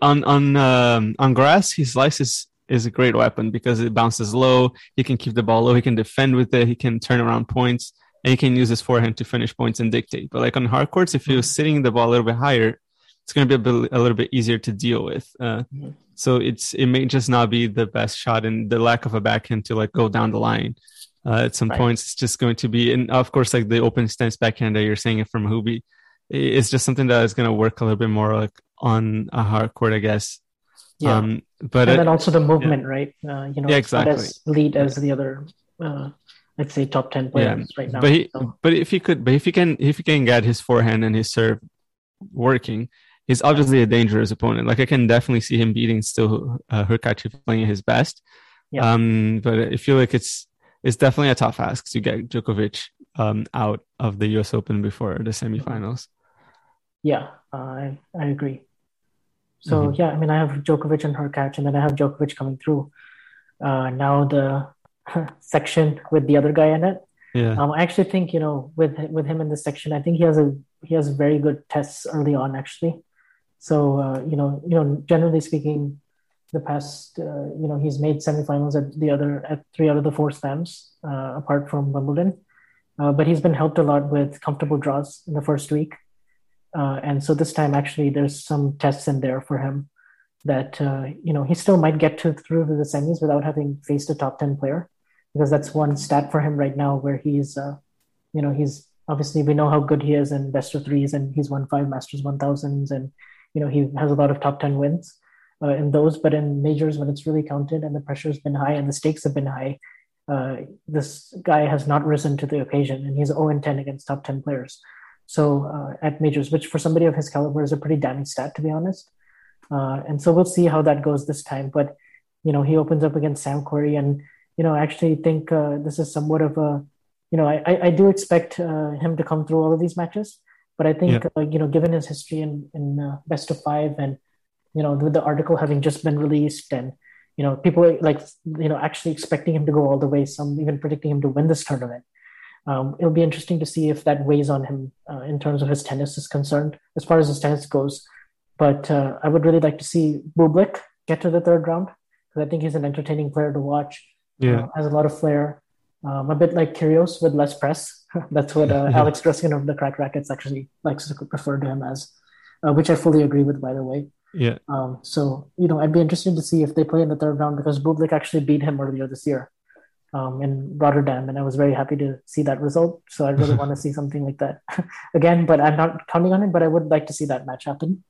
on on um, on grass, his slice is is a great weapon because it bounces low. He can keep the ball low. He can defend with it. He can turn around points and he can use his forehand to finish points and dictate. But like on hard courts, if you're mm-hmm. sitting the ball a little bit higher, it's going to be a, bit, a little bit easier to deal with. Uh, mm-hmm. so it's it may just not be the best shot, and the lack of a backhand to like go down the line. Uh, at some right. points, it's just going to be, and of course, like the open stance backhand that you're saying it from Hubie, it's just something that is going to work a little bit more like on a hard court, I guess. Yeah. Um, but and it, then also the movement, yeah. right? Uh, you know, yeah, exactly. not as lead as the other uh, let's say top 10 players yeah. right now but he, so. but if he could but if he can if he can get his forehand and his serve working he's obviously a dangerous opponent like i can definitely see him beating still uh, Hurkacz playing his best yeah. um but i feel like it's it's definitely a tough ask to get Djokovic um out of the US Open before the semifinals yeah uh, I, I agree so mm-hmm. yeah i mean i have Djokovic and catch, and then i have Djokovic coming through uh now the section with the other guy in it. Yeah. Um, I actually think you know with with him in this section, I think he has a he has very good tests early on actually. So uh, you know you know generally speaking, the past uh, you know he's made semifinals at the other at three out of the four slams uh, apart from Wimbledon, uh, but he's been helped a lot with comfortable draws in the first week, uh, and so this time actually there's some tests in there for him that uh, you know he still might get to through to the semis without having faced a top ten player because that's one stat for him right now where he's, uh, you know, he's obviously we know how good he is in best of threes and he's won five Masters 1000s and, you know, he has a lot of top 10 wins uh, in those. But in majors, when it's really counted and the pressure's been high and the stakes have been high, uh, this guy has not risen to the occasion and he's 0 10 against top 10 players. So uh, at majors, which for somebody of his caliber is a pretty damning stat, to be honest. Uh, and so we'll see how that goes this time. But, you know, he opens up against Sam Querrey and you know, I actually think uh, this is somewhat of a, you know, I, I do expect uh, him to come through all of these matches, but I think, yeah. uh, you know, given his history in, in uh, best of five and, you know, with the article having just been released and, you know, people like, you know, actually expecting him to go all the way, some even predicting him to win this tournament. Um, it'll be interesting to see if that weighs on him uh, in terms of his tennis is concerned, as far as his tennis goes. But uh, I would really like to see Bublik get to the third round because I think he's an entertaining player to watch yeah. Uh, has a lot of flair. Um, a bit like Kyrgios with less press. That's what uh, Alex Gruskin of the Cracked Racquets actually likes to refer to him as, uh, which I fully agree with, by the way. Yeah. Um, so, you know, I'd be interested to see if they play in the third round because Bublik actually beat him earlier this year um, in Rotterdam, and I was very happy to see that result. So I really want to see something like that again, but I'm not counting on it, but I would like to see that match happen.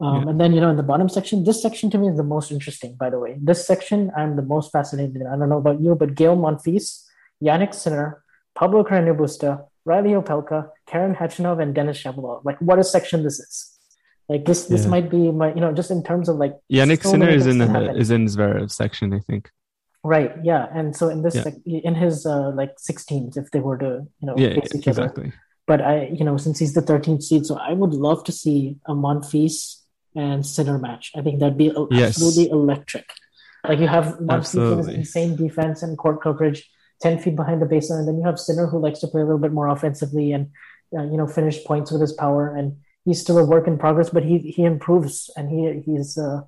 Um, yeah. And then, you know, in the bottom section, this section to me is the most interesting, by the way. This section, I'm the most fascinated in. I don't know about you, but Gael Monfils, Jannik Sinner, Pablo Carreño Busta, Reilly Opelka, Karen Khachanov, and Denis Shapovalov. Like, what a section this is. Like this, this yeah. might be my, you know, just in terms of like. Jannik so Sinner is in the, is in Zverev section, I think. Right. Yeah. And so in this, yeah. like, in his uh, like 16s, if they were to, you know, yeah, face each exactly. other. But I, you know, since he's the 13th seed, so I would love to see a Monfils and Sinner match. I think that'd be yes. absolutely electric. Like you have Monfils insane defense and court coverage, ten feet behind the baseline, and then you have Sinner who likes to play a little bit more offensively and uh, you know finish points with his power. And he's still a work in progress, but he he improves and he he's uh,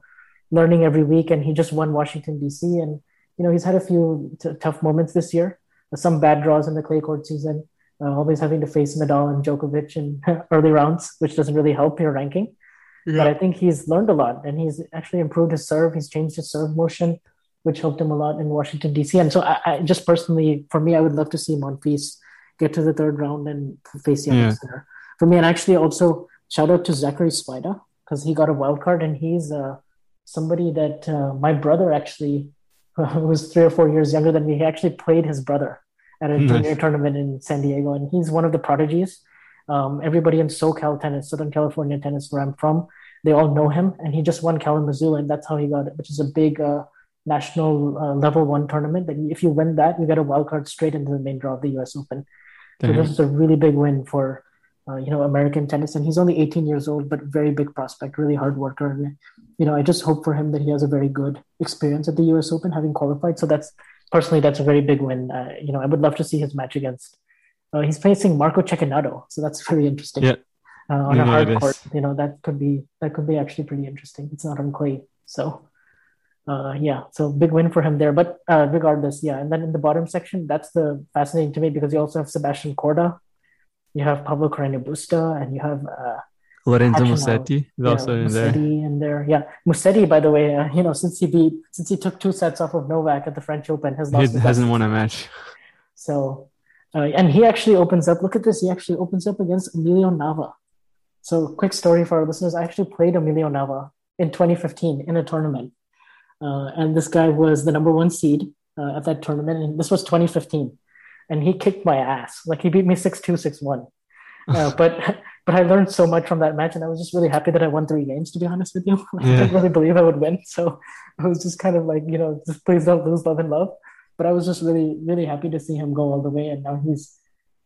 learning every week. And he just won Washington D.C. and you know he's had a few t- tough moments this year, some bad draws in the clay court season. Uh, always having to face Nadal and Djokovic in early rounds, which doesn't really help your ranking. Yeah. But I think he's learned a lot and he's actually improved his serve. He's changed his serve motion, which helped him a lot in Washington, D.C. And so I, I just personally, for me, I would love to see Monfils get to the third round and face Jannik yeah. For me, and actually also shout out to Zachary Svajda because he got a wild card and he's uh, somebody that uh, my brother actually, uh, was three or four years younger than me, he actually played his brother at a nice. tournament in San Diego. And he's one of the prodigies. Um, everybody in SoCal tennis, Southern California tennis, where I'm from, they all know him, and he just won Kalamazoo, and that's how he got it, which is a big uh, national uh, level one tournament. That if you win that, you get a wild card straight into the main draw of the U.S. Open. So this is a really big win for uh, you know American tennis, and he's only 18 years old, but very big prospect, really hard worker. And you know, I just hope for him that he has a very good experience at the U.S. Open, having qualified. So that's personally that's a very big win. Uh, you know, I would love to see his match against. Uh, he's facing Marco Cecchinato, so that's very interesting. Yeah. Uh, on Yeah, a hard court, you know that could be that could be actually pretty interesting. It's not on clay, so uh, yeah, so big win for him there. But uh, regardless, yeah. And then in the bottom section, that's the fascinating to me because you also have Sebastian Korda, you have Pablo Carreño Busta, and you have uh, Lorenzo. Musetti is yeah, also in there. In there. Yeah, Musetti, by the way, uh, you know, since he beat, since he took two sets off of Novak at the French Open, has He lost. his hasn't won a match. So, uh, and he actually opens up. Look at this. He actually opens up against Emilio Nava. So, quick story for our listeners. I actually played Emilio Nava in 2015 in a tournament, uh, and this guy was the number one seed uh, at that tournament. And this was 2015, and he kicked my ass. Like he beat me 6-2, 6-1. Uh, but but I learned so much from that match, and I was just really happy that I won three games. To be honest with you, I Yeah. didn't really believe I would win, so I was just kind of like, you know, just please don't lose love and love. But I was just really really happy to see him go all the way, and now he's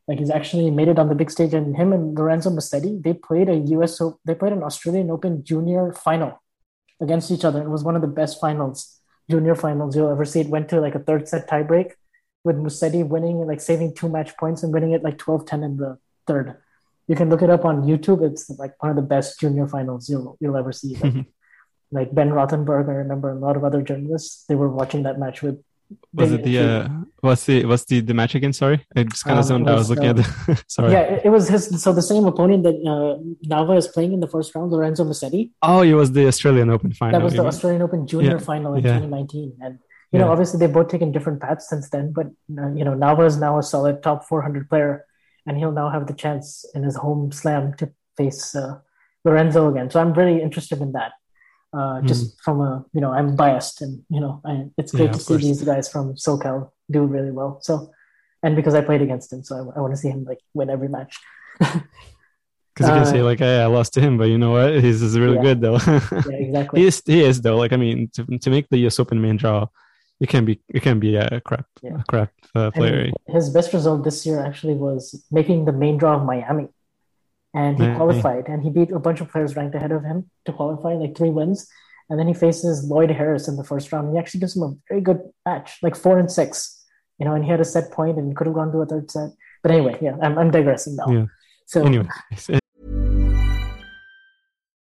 like he's actually made it on the big stage. And him and Lorenzo Musetti, they played a U.S. They played an Australian Open junior final against each other. It was one of the best finals, junior finals you'll ever see. It went to like a third set tiebreak with Musetti winning, like saving two match points and winning it like 12-10 in the third. You can look it up on YouTube. It's like one of the best junior finals you'll you'll ever see. Like, like Ben Rothenberg, I remember a lot of other journalists. They were watching that match with. Was it the uh, what's the what's the the match again? Sorry, I just kind of Um, zoned it out. I was was, looking at the. sorry. Yeah, it, it was his. So the same opponent that uh, Nava is playing in the first round, Lorenzo Musetti. Oh, it was the Australian Open final. That was the? Australian Open Junior Yeah, final in yeah. 2019, and you know, obviously they've both taken different paths since then. But uh, you know, Nava is now a solid top 400 player, and he'll now have the chance in his home slam to face uh, Lorenzo again. So I'm very interested in that. Uh, just from a you know, I'm biased, and you know, I, it's great Hmm. Yeah, to see course. these guys from SoCal do really well. So, and because I played against him, so I, I want to see him like win every match. Because you can say Uh, like, "Hey, I lost to him," but you know what? He's, he's really Yeah. good though. Yeah, exactly. he is. He is though. Like I mean, to to make the U.S. Open main draw, you can be you can be a crap Yeah. a crap uh, player. And his best result this year actually was making the main draw of Miami. And he qualified and he beat a bunch of players ranked ahead of him to qualify, like three wins. And then he faces Lloyd Harris in the first round. He actually gives him a very good match, like four and six, you know, and he had a set point and could have gone to a third set. But anyway, yeah, I'm, I'm digressing now. Yeah. So Anyway,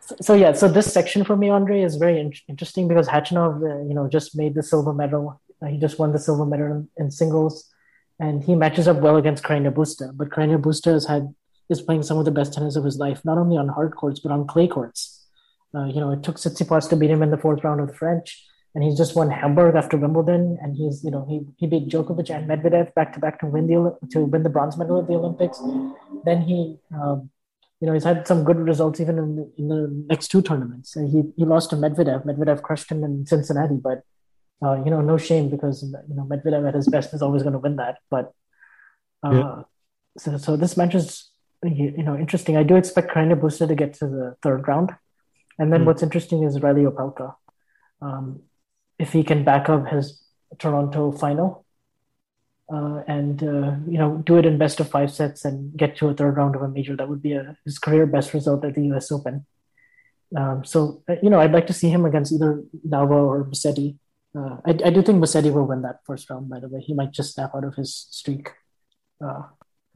So, so yeah, so this section for me, Andre, is very in- interesting because Khachanov, uh, you know, just made the silver medal. Uh, he just won the silver medal in, in singles, and he matches up well against Carreño Busta. But Carreño Busta has had is playing some of the best tennis of his life, not only on hard courts but on clay courts. Uh, you know, it took Tsitsipas to beat him in the fourth round of the French, and he's just won Hamburg after Wimbledon, and he's you know he he beat Djokovic and Medvedev back to back to win the to win the bronze medal at the Olympics. Then he. Um, you know, he's had some good results even in the, in the next two tournaments. He he lost to Medvedev. Medvedev crushed him in Cincinnati, but uh, you know, no shame because you know Medvedev at his best is always going to win that. But uh, Yeah. so so this match is you know interesting. I do expect Carreño Busta to get to the third round, and then Hmm. what's interesting is Reilly Opelka. Um, if he can back up his Toronto final, uh, and uh, you know do it in best of five sets and get to a third round of a major. That would be a, his career best result at the U.S. Open. Um, so uh, you know, I'd like to see him against either Nava or Musetti. Uh, I, I do think Musetti will win that first round. By the way, he might just snap out of his streak. Uh,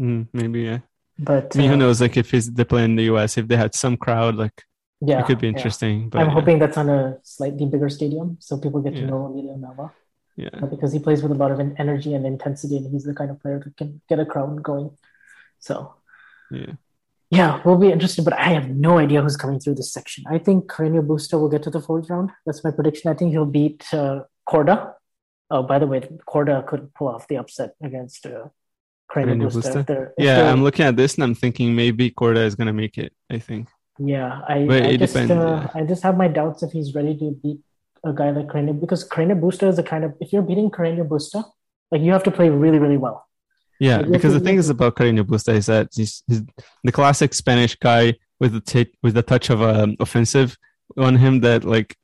Mm, maybe yeah. but I mean, who uh, knows? Like if he's they play in the US, if they had some crowd, like yeah, it could be yeah. interesting. But I'm yeah, hoping that's on a slightly bigger stadium, so people get to Yeah. know Emilio Nava. Yeah. Uh, because he plays with a lot of energy and intensity, and he's the kind of player that can get a crowd going. So yeah. yeah, we'll be interested, but I have no idea who's coming through this section. I think Carreño Busta will get to the fourth round. That's my prediction. I think he'll beat uh, Korda. Oh, by the way, Korda could pull off the upset against uh, Carreño Carreño Busta. Busta? if they're- if Yeah, they're- I'm looking at this and I'm thinking maybe Korda is gonna make it. I think. Yeah, I, I just depends, uh, yeah. I just have my doubts if he's ready to beat a guy like Carreño because Carreño Busta is the kind of if you're beating Carreño Busta, like you have to play really, really well. Yeah, Like, because the thing is about Carreño Busta is that he's, he's the classic Spanish guy with the t- with the touch of um, offensive on him that like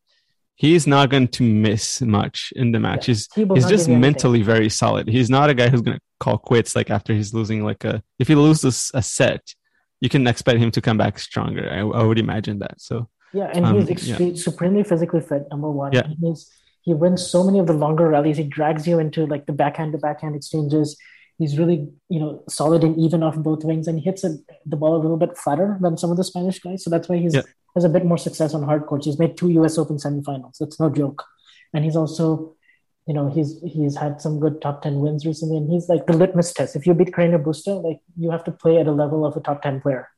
he's not going to miss much in the match. He's He he's just anything. mentally very solid. He's not a guy who's going to call quits like after he's losing like a if he loses a set, you can expect him to come back stronger. I, I would imagine that. So Yeah, and Um, he's yeah. supremely physically fit. Number one, Yeah. he's he wins so many of the longer rallies. He drags you into like the backhand to backhand exchanges. He's really you know solid and even off both wings, and he hits it, the ball a little bit flatter than some of the Spanish guys. So that's why he's Yeah. has a bit more success on hard courts. He's made two U.S. Open semifinals. That's no joke, and he's also. You know, he's he's had some good top ten wins recently, and he's like the litmus test. If you beat Carreño Busta, like you have to play at a level of a top ten player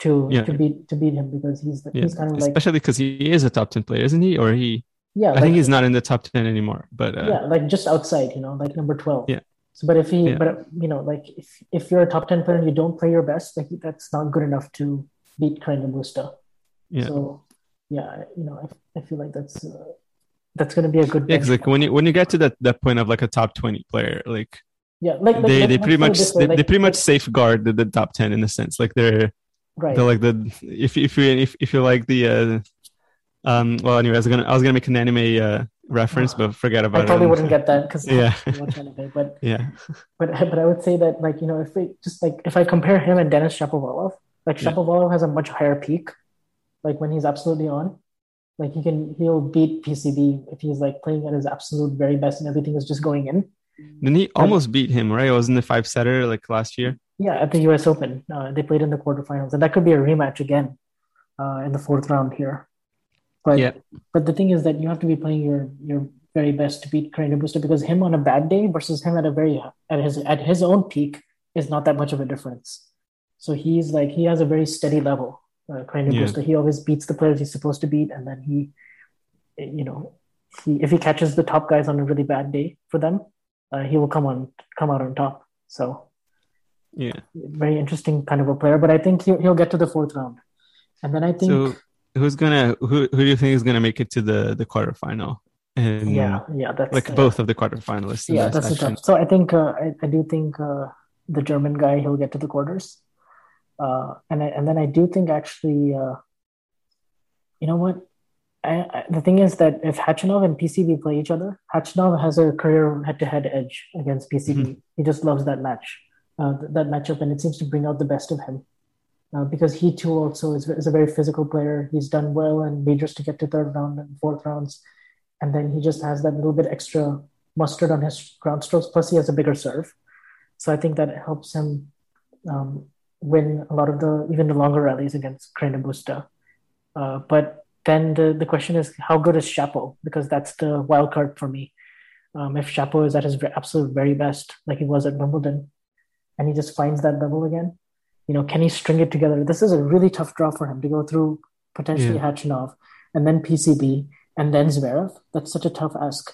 to Yeah. to beat to beat him because he's yeah, he's kind of like especially because he is a top ten player, isn't he? Or he? yeah, I think he's not in the top ten anymore. But uh, yeah, like just outside, you know, like number 12. Yeah. So, but if he, Yeah. but you know, like if, if you're a top 10 player and you don't play your best, like that's not good enough to beat Carreño Busta. yeah. So, yeah, you know, I, I feel like that's, uh, that's going to be a good Yeah, like when you when you get to that that point of like a top twenty player, like yeah, like, like they they pretty much they, they like- pretty much safeguard the, the top ten in a sense. Like they're right. they're like the if if you if if you like the uh um well anyway I was gonna I was gonna make an anime uh reference but forget about I it. I probably wouldn't get that because Yeah. anime, but yeah but but I would say that like you know if we just like if I compare him and Denis Shapovalov, like Yeah. Shapovalov has a much higher peak, like when he's absolutely on, like he can he'll beat PCB if he's like playing at his absolute very best and everything is just going in. Then he almost beat him right? It was in the five setter like last year. Yeah, at the U.S. Open, uh, they played in the quarterfinals, and that could be a rematch again uh, in the fourth round here. But Yeah. but the thing is that you have to be playing your your very best to beat Carreño Busta because him on a bad day versus him at a very at his at his own peak is not that much of a difference. So he's like he has a very steady level. Uh, Carreño Yeah. Busta, he always beats the players he's supposed to beat, and then he, you know, he if he catches the top guys on a really bad day for them, uh, he will come on come out on top. So Yeah. very interesting kind of a player, but I think he'll, he'll get to the fourth round. And then I think, So who's gonna who who do you think is gonna make it to the the quarterfinal? And yeah, yeah, that's like both of the quarterfinalists. in Yeah, that's the tough. So I think uh, I, I do think uh, the German guy he'll get to the quarters, uh, and I, and then I do think actually, uh, you know what? I, I, the thing is that if Khachanov and PCB play each other, Khachanov has a career head-to-head edge against PCB. Mm-hmm. He just loves that match, uh, th- that matchup, and it seems to bring out the best of him. Uh, because he too also is, is a very physical player. He's done well in majors to get to third round and fourth rounds, and then he just has that little bit extra mustard on his ground strokes. Plus, he has a bigger serve, so I think that helps him um, win a lot of the even the longer rallies against Carreño Busta. Uh, but then the, the question is, how good is Shapo? Because that's the wild card for me. Um, if Shapo is at his absolute very best, like he was at Wimbledon, and he just finds that level again, you know, can he string it together? This is a really tough draw for him to go through potentially Yeah. Khachanov and then PCB and then Zverev. That's such a tough ask.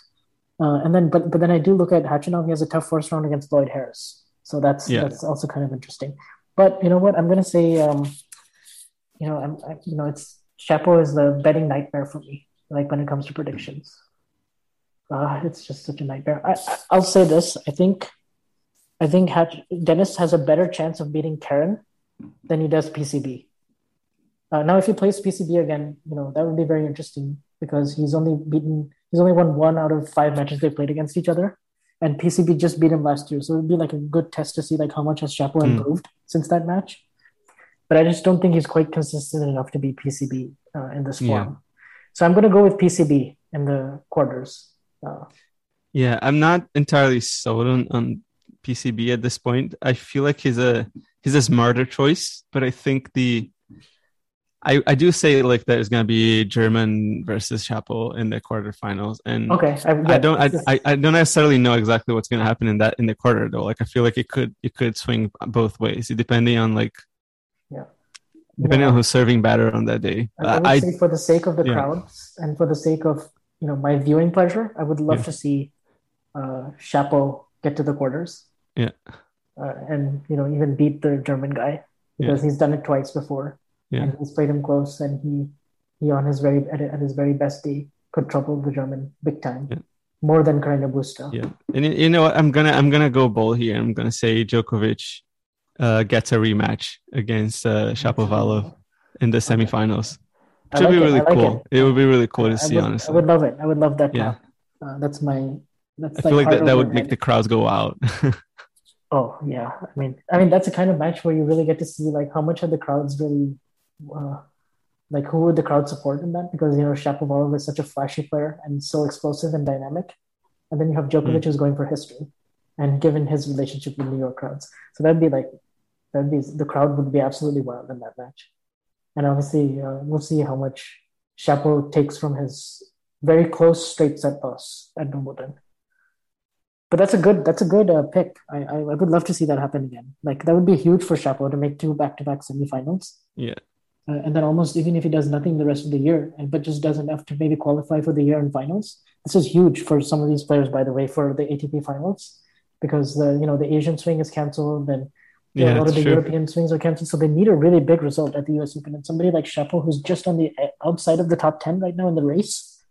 Uh, and then, but but then I do look at Khachanov. He has a tough first round against Lloyd Harris, so that's Yeah. that's also kind of interesting. But you know what? I'm gonna say, um, you know, I'm I, you know, it's Shapo is the betting nightmare for me. Like when it comes to predictions, uh, it's just such a nightmare. I, I I'll say this. I think, I think Hatch, Dennis has a better chance of beating Karen than he does PCB. Uh, now, if he plays PCB again, you know that would be very interesting because he's only beaten, he's only won one out of five matches they played against each other, and PCB just beat him last year. So it would be like a good test to see like how much has Shapo Hmm. improved since that match. But I just don't think he's quite consistent enough to be PCB uh, in this Yeah. form. So I'm going to go with PCB in the quarters. Uh, Yeah, I'm not entirely sold on, on PCB at this point. I feel like he's a he's a smarter choice, but I think the I I do say like there's gonna be German versus Shapo in the quarterfinals, and okay, I, yeah, I don't I, I I don't necessarily know exactly what's gonna happen in that in the quarter though. Like I feel like it could it could swing both ways depending on like Yeah. Depending Yeah. on who's serving batter on that day. I, I would I, say for the sake of the yeah. crowds and for the sake of you know my viewing pleasure, I would love Yeah. to see uh, Shapo get to the quarters. Yeah. Uh, and you know even beat the German guy because he's done it twice before, Yeah. and he's played him close, and he he on his very at, at his very best day could trouble the German big time, more than Carreño Busta. Yeah, and you- you know what? I'm gonna I'm gonna go bold here. I'm gonna say Djokovic uh, gets a rematch against uh, Shapovalov in the semifinals. I Which would like be it. really I like cool. it. It. would be really cool I to see. would, honestly, I would love it. I would love that. Yeah. Uh, that's my. That's I feel like that, that would make head. the crowds go out. Oh yeah, I mean, I mean that's a kind of match where you really get to see like how much are the crowds really, uh, like who would the crowd support in that? Because you know Shapovalov is such a flashy player and so explosive and dynamic, and then you have Djokovic who's going for history, and given his relationship with New York crowds, so that'd be like, that'd the crowd would be absolutely wild in that match, and obviously uh, we'll see how much Shapo takes from his very close straight set loss at Wimbledon. But that's a good that's a good uh, pick. I, I I would love to see that happen again. Like that would be huge for Shapo to make two back to back semifinals, yeah, uh, and then almost even if he does nothing the rest of the year, and but just does enough to maybe qualify for the year in finals. This is huge for some of these players, by the way, for the ATP finals, because the you know the Asian swing is canceled, and yeah, a lot of the true. European swings are canceled, so they need a really big result at the U.S. Open. And somebody like Shapo, who's just on the uh, outside of the top ten right now in the race,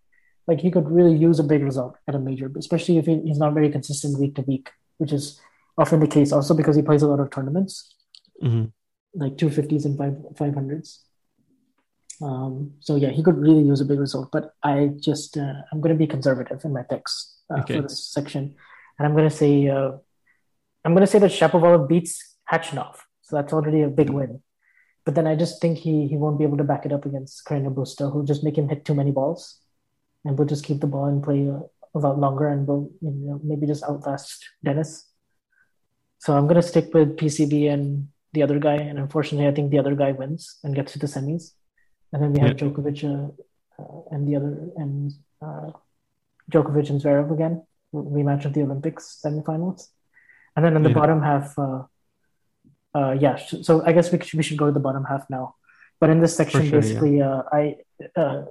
like he could really use a big result at a major, especially if he, he's not very consistent week to week, which is often the case. Also because he plays a lot of tournaments, Mhm. like two fifties and five five hundreds. Um, so yeah, he could really use a big result. But I just uh, I'm going to be conservative in my picks uh, Okay. for this section, and I'm going to say uh, I'm going to say that Shapovalov beats Khachanov, so that's already a big win. But then I just think he he won't be able to back it up against Carreño Busta, who'll just make him hit too many balls, and we'll just keep the ball and play uh, a lot longer, and we'll you know, maybe just outlast Denis. So I'm going to stick with PCB and the other guy, and unfortunately, I think the other guy wins and gets to the semis, and then we have Yeah. Djokovic uh, uh, and the other and uh, Djokovic and Zverev again rematch of the Olympics semifinals, and then in the Yeah. bottom half, uh, yeah. So I guess we should, we should go to the bottom half now. But in this section, sure, yeah. basically, uh, I uh,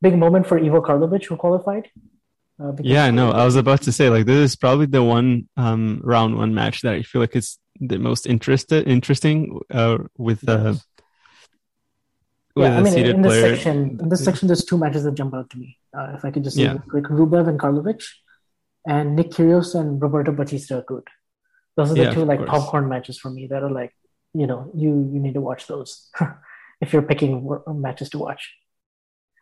big moment for Ivo Karlovic who qualified. Uh, Yeah, no, I was about to say like this is probably the one um round one match that I feel like it's the most interested interesting uh with uh with yeah, I mean, in this player. section, in this Yeah. section, there's two matches that jump out to me. Uh, if I could just say, Yeah. quick, Rublev and Karlovic, and Nick Kyrgios and Roberto Bautista Agut. Those are the Yeah, two like course. popcorn matches for me that are like, you know, you you need to watch those if you're picking matches to watch.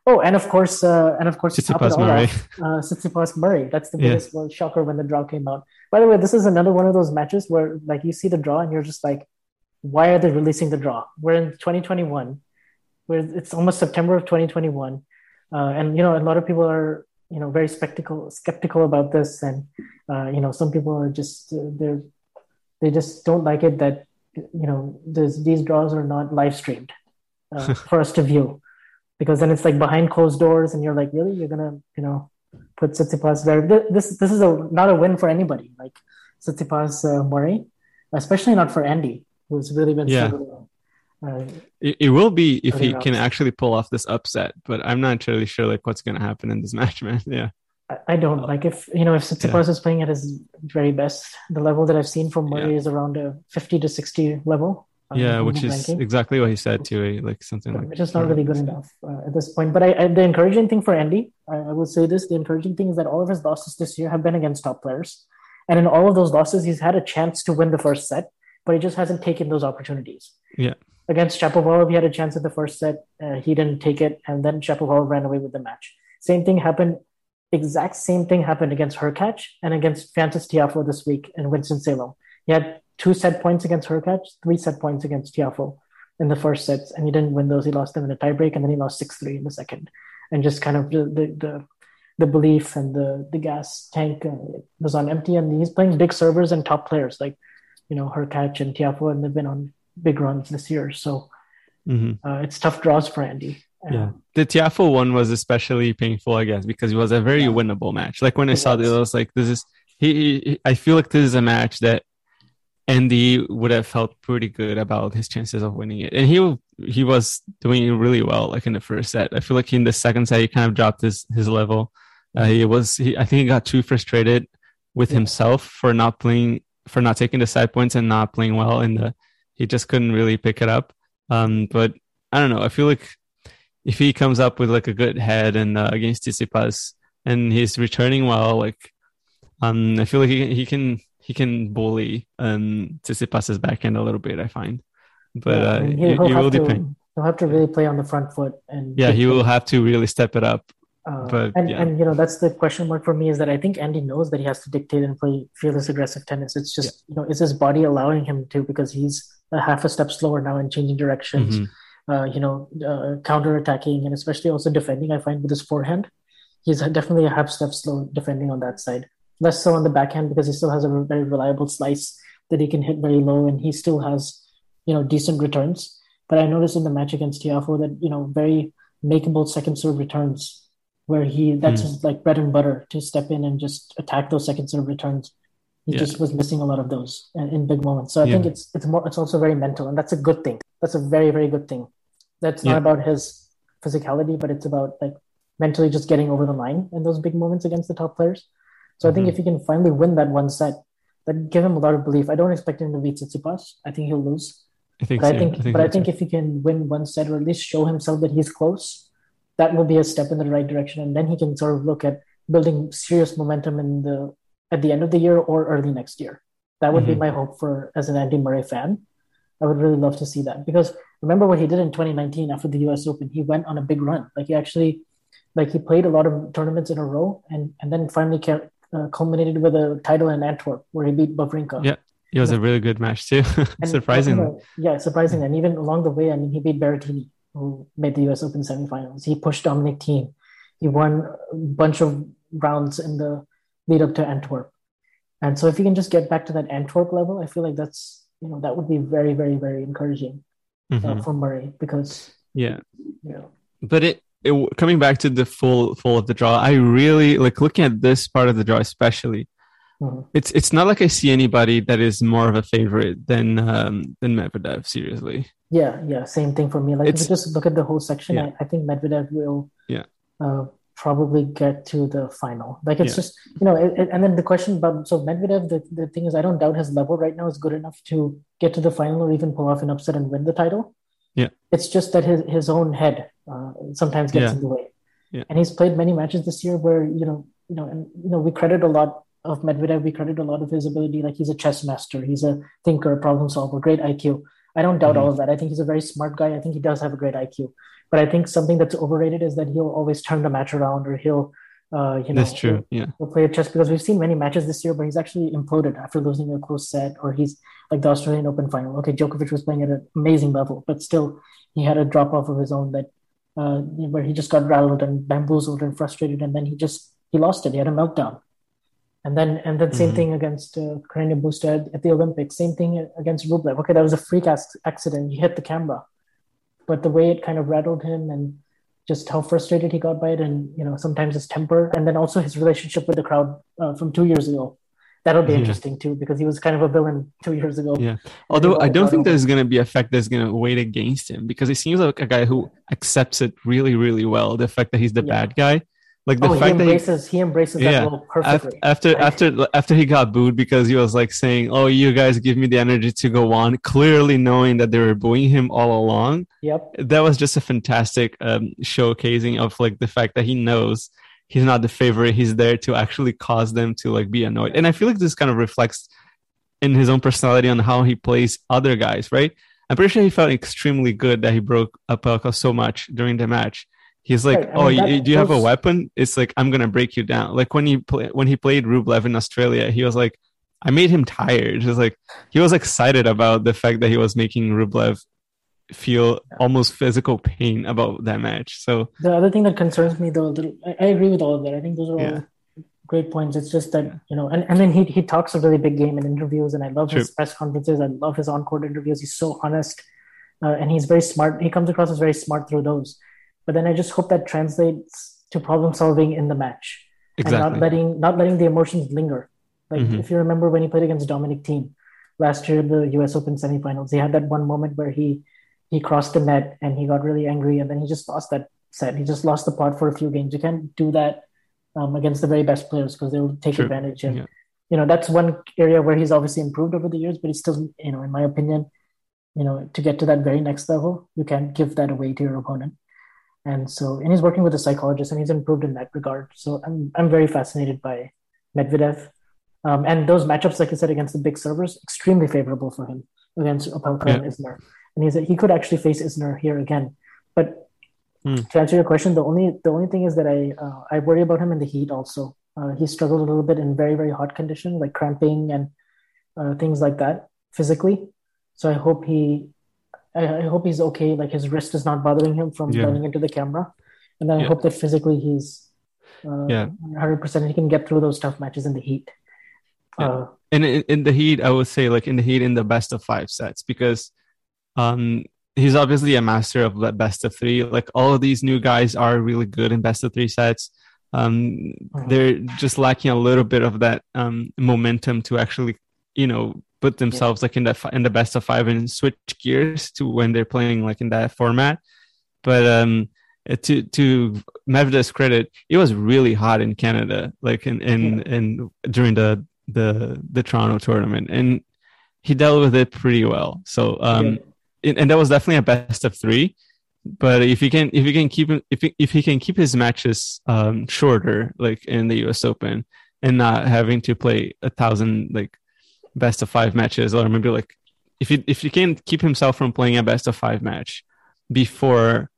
Oh, and of course, uh, and of course, to top it Tsitsipas all Murray. uh, Tsitsipas Murray. That's the biggest well, shocker when the draw came out. By the way, this is another one of those matches where like you see the draw and you're just like, why are they releasing the draw? We're in 2021, where it's almost September of 2021, uh, and you know a lot of people are you know very skeptical skeptical about this, and uh, you know some people are just uh, they're they just don't like it that you know there's, these draws are not live streamed uh, for us to view because then it's like behind closed doors and you're like really you're gonna you know put Tsitsipas there this this is a not a win for anybody like Tsitsipas uh, Murray especially not for Andy who's really been Yeah. struggling uh, It, it will be if he can actually pull off this upset, but I'm not really sure like what's gonna happen in this match, man. Yeah. I- don't like if you know if Tsitsipas is playing at his very best. The level that I've seen from Murray is around a fifty to sixty level. uh, Yeah, in which is ranking, exactly what he said too. eh, Like something like which is not really good enough uh, at this point. But I, I, the encouraging thing for Andy, I, I will say this: the encouraging thing is that all of his losses this year have been against top players, and in all of those losses, he's had a chance to win the first set, but he just hasn't taken those opportunities. Yeah. Against Shapovalov, he had a chance at the first set. Uh, he didn't take it, and then Shapovalov ran away with the match. Same thing happened. Exact same thing happened against Hurkacz and against Frances Tiafoe this week in Winston Salem. He had two set points against Hurkacz, three set points against Tiafoe in the first sets, and he didn't win those. He lost them in a tiebreak, and then he lost six three in the second. And just kind of the the, the the belief and the the gas tank uh, was on empty, and he's playing big servers and top players like you know Hurkacz and Tiafoe, and they've been on big runs this year. So Mm-hmm. uh, it's tough draws for Andy. Yeah, the Tiafoe one was especially painful, I guess, because it was a very Yeah. winnable match. Like when I It saw it, was. I was like, "This is." He, he, I feel like this is a match that Andy would have felt pretty good about his chances of winning it, and he he was doing really well. Like in the first set, I feel like in the second set he kind of dropped his his level. Uh, he was, he, I think, he got too frustrated with Yeah. himself for not playing, for not taking the side points and not playing well. And the he just couldn't really pick it up. Um, but I don't know. I feel like if he comes up with like a good head and uh, against Tsitsipas and he's returning well, like um, I feel like he he can he can bully um Tsitsipas's backhand a little bit. I find, but Yeah, uh, it, it will have to- depend. He'll have to really play on the front foot and Yeah, he will have to really step it up. Uh, But, and, yeah. and you know that's the question mark for me is that I think Andy knows that he has to dictate and play fearless aggressive tennis. It's just you know is his body allowing him to because he's a half a step slower now in changing directions. Mhm. Uh, you know, uh, counter attacking and especially also defending. I find with his forehand, he's definitely a half step slow defending on that side. Less so on the backhand because he still has a very reliable slice that he can hit very low and he still has you know decent returns. But I noticed in the match against Tiafoe that you know very makeable second serve returns where he that's his like bread and butter to step in and just attack those second serve returns. He Yeah. just was missing a lot of those in, in big moments. So I Yeah. think it's it's more it's also very mental, and that's a good thing. That's a very very good thing. That's not Yeah. about his physicality, but it's about like mentally just getting over the line in those big moments against the top players. So I think Mhm. if he can finally win that one set, that give him a lot of belief. I don't expect him to beat Tsitsipas. I think he'll lose. I think. But so. I think, but I think if he can win one set or at least show himself that he's close, that will be a step in the right direction, and then he can sort of look at building serious momentum in the at the end of the year or early next year. That would be Mhm. my hope for as an Andy Murray fan. I would really love to see that because remember what he did in 2019 after the U.S. Open. He went on a big run. Like he actually, like he played a lot of tournaments in a row, and and then finally ca- uh, culminated with a title in Antwerp where he beat Wawrinka. Yeah, it was a really good match too. Surprisingly. yeah, surprisingly. And even along the way, I mean, he beat Berrettini, who made the US Open semifinals. He pushed Dominic Thiem. He won a bunch of rounds in the lead up to Antwerp. And so if you can just get back to that Antwerp level, I feel like that's, you know, that would be very, very, very encouraging uh, Mhm. for Murray because, Yeah. you know, but it, it coming back to the full full of the draw i really like looking at this part of the draw especially mhm. it's it's not like i see anybody that is more of a favorite than um than medvedev seriously yeah, yeah, same thing for me. Like if you just look at the whole section, Yeah. I, I think Medvedev will Yeah. uh, probably get to the final. Like it's Yeah. just you know, it, it- and then the question about so Medvedev, the, the thing is, I don't doubt his level right now is good enough to get to the final or even pull off an upset and win the title. Yeah. It's just that his his own head uh, sometimes gets Yeah. in the way. Yeah. And he's played many matches this year where you know you know and you know we credit a lot of Medvedev. We credit a lot of his ability. Like he's a chess master. He's a thinker, problem solver, great IQ. I don't doubt Mhm. all of that. I think he's a very smart guy. I think he does have a great IQ. But I think something that's overrated is that he'll always turn the match around or he'll, uh, you know, that's true yeah he'll play a chess because we've seen many matches this year where he's actually imploded after losing a close set or he's like the Australian Open final. Okay, Djokovic was playing at an amazing level, but still he had a drop off of his own that uh, where he just got rattled and bamboozled and frustrated, and then he just he lost it. He had a meltdown. And then, and then same Mhm. thing against uh, Carreño Busta at the Olympics. Same thing against Rublev. Okay, that was a freak ac- accident. He hit the camera, but the way it kind of rattled him and just how frustrated he got by it, and you know sometimes his temper, and then also his relationship with the crowd uh, from two years ago. That'll be Yeah. interesting too because he was kind of a villain two years ago. Yeah. although i don't think over. there's going to be a fact that's going to wait against him because he seems like a guy who accepts it really really well the fact that he's the Yeah. bad guy like the oh, he fact that he embraces he, embraces that Yeah. role perfectly. after after after he got booed because he was like saying, "Oh, you guys give me the energy to go on," clearly knowing that they were booing him all along. Yep. That was just a fantastic um, showcasing of like the fact that he knows he's not the favorite. He's there to actually cause them to like be annoyed, and I feel like this kind of reflects in his own personality on how he plays other guys. Right? I'm pretty sure he felt extremely good that he broke up Opelka so much during the match. He's like, Right, "Oh, mean, you, do you have a weapon?" It's like, "I'm gonna break you down." Like when he play, when he played Rublev in Australia, he was like, "I made him tired." Just like he was excited about the fact that he was making Rublev feel almost physical pain about that match. So the other thing that concerns me, though, I, I agree with all of that. I think those are Yeah. all great points. It's just that you know, and, and then he he talks a really big game in interviews, and I love his press conferences. I love his on-court interviews. He's so honest, uh, and he's very smart. He comes across as very smart through those. But then I just hope that translates to problem solving in the match and not letting not letting the emotions linger. Like Mhm. if you remember when he played against Dominic Thiem last year in the U.S. Open semifinals, he had that one moment where he he crossed the net and he got really angry, and then he just lost that set. He just lost the pot for a few games. You can't do that um, against the very best players because they'll take True. advantage. And Yeah. you know that's one area where he's obviously improved over the years, but he's still, you know, in my opinion, you know, to get to that very next level, you can't give that away to your opponent. And so, and he's working with a psychologist, and he's improved in that regard. So I'm I'm very fascinated by Medvedev, um, and those matchups, like I said, against the big servers, extremely favorable for him against Opelka and Isner. And he said he could actually face Isner here again. But Hmm. to answer your question, the only the only thing is that I uh, I worry about him in the heat. Also, uh, he struggled a little bit in very very hot conditions, like cramping and uh, things like that physically. So I hope he I, I hope he's okay. Like his wrist is not bothering him from Yeah. running into the camera, and I Yeah. hope that physically he's uh, Yeah. 100% he can get through those tough matches in the heat. Yeah. Uh, and in, in the heat, I would say like in the heat in the best of five sets because um he's obviously a master of the best of three. Like all of these new guys are really good in best of three sets. Um, Mhm. they're just lacking a little bit of that um momentum to actually, you know, put themselves like in the in the best of five and switch gears to when they're playing like in that format. But um, uh, to to Medvedev's credit, it was really hot in Canada, like in in, in during the the the Toronto tournament, and he dealt with it pretty well. So um, yeah. and, that was definitely a best of three. But if he can if he can keep him if he, if he can keep his matches um shorter, like in the U.S. Open, and not having to play a thousand like best of five matches, or maybe like if he if he can keep himself from playing a best of five match before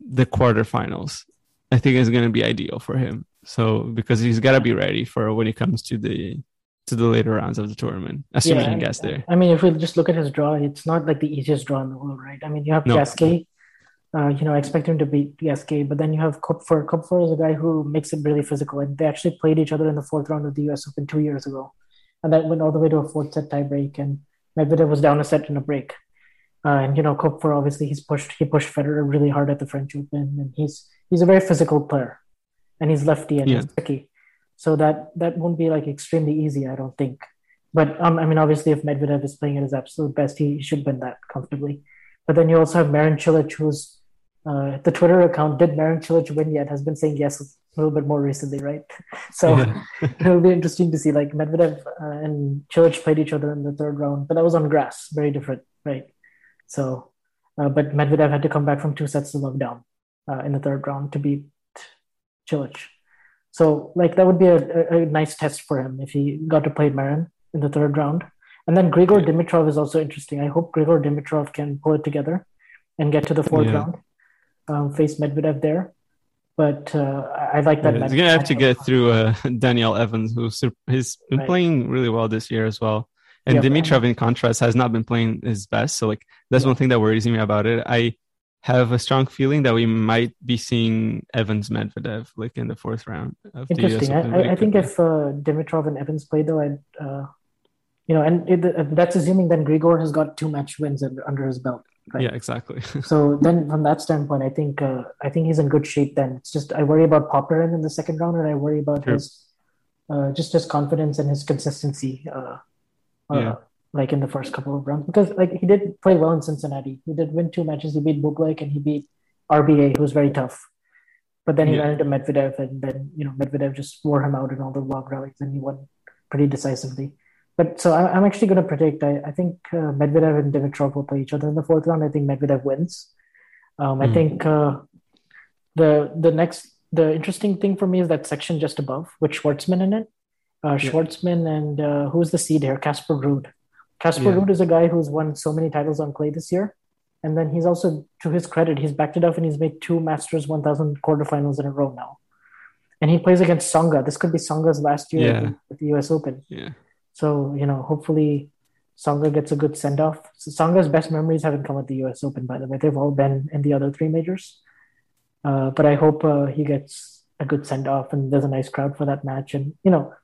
the quarterfinals, I think it's going to be ideal for him. So because he's got to be ready for when it comes to the to the later rounds of the tournament, assuming he and- gets there. I mean, if we just look at his draw, it's not like the easiest draw in the world, right? I mean, you have No. Gasquet. Uh, you know, I expect him to beat Gasquet, but then you have Koepfer. Koepfer is a guy who makes it really physical, and they actually played each other in the fourth round of the U.S. Open two years ago, and that went all the way to a fourth set tie break, and Medvedev was down a set in a break. Uh, and you know, Koepfer obviously he's pushed he pushed Federer really hard at the French Open, and he's he's a very physical player, and he's lefty and he's tricky, so that that won't be like extremely easy, I don't think. But um, I mean, obviously, if Medvedev is playing at his absolute best, he should win that comfortably. But then you also have Marin Cilic, who's uh, the Twitter account did Marin Cilic win yet has been saying yes a little bit more recently, right? So Yeah. it'll be interesting to see. Like Medvedev uh, and Cilic played each other in the third round, but that was on grass, very different, right? So, uh, but Medvedev had to come back from two sets to love down uh, in the third round to beat Cilic. So, like that would be a, a, a nice test for him if he got to play Marin in the third round. And then Grigor Dimitrov is also interesting. I hope Grigor Dimitrov can pull it together and get to the fourth Yeah. round, um, face Medvedev there. But uh, I like that. Yeah, he's gonna have to get through uh, Daniel Evans, who's sur- he's been Right. playing really well this year as well. And. Dimitrov, in contrast, has not been playing his best. So like that's Yeah. one thing that worries me about it. I have a strong feeling that we might be seeing Evans Medvedev like in the fourth round of the US Interesting. Open. I, I, I think if uh, Dimitrov and Evans play, though, I'd, uh, you know, and it, uh, that's assuming then Grigor has got two match wins under his belt. Right? yeah, exactly. So then, from that standpoint, I think uh, I think he's in good shape. Then it's just I worry about Popyrin in the second round, and I worry about Sure. his uh, just his confidence and his consistency. Uh, uh, Yeah. Like in the first couple of rounds, because like he did play well in Cincinnati. He did win two matches. He beat Bublik and he beat RBA, who was very tough. But then he Yeah. ran into Medvedev, and then you know Medvedev just wore him out in all the long rallies, and he won pretty decisively. But so I, I'm actually going to predict. I, I think uh, Medvedev and Dimitrov will play each other in the fourth round. I think Medvedev wins. Um, I Hmm. think uh, the the next the interesting thing for me is that section just above with Schwartzman in it. Uh, Yeah. Schwartzman and uh, who's the seed here? Casper Ruud. Casper Yeah. Ruud is a guy who's won so many titles on clay this year. And then he's also, to his credit, he's backed it up and he's made two Masters 1000 quarterfinals in a row now. And he plays against Tsonga. This could be Tsonga's last year Yeah. at the US Open. yeah. So, you know, hopefully Tsonga gets a good send off. So Tsonga's best memories haven't come at the U.S. Open, by the way. They've all been in the other three majors. Uh, but I hope uh, he gets a good send off and there's a nice crowd for that match. And you know,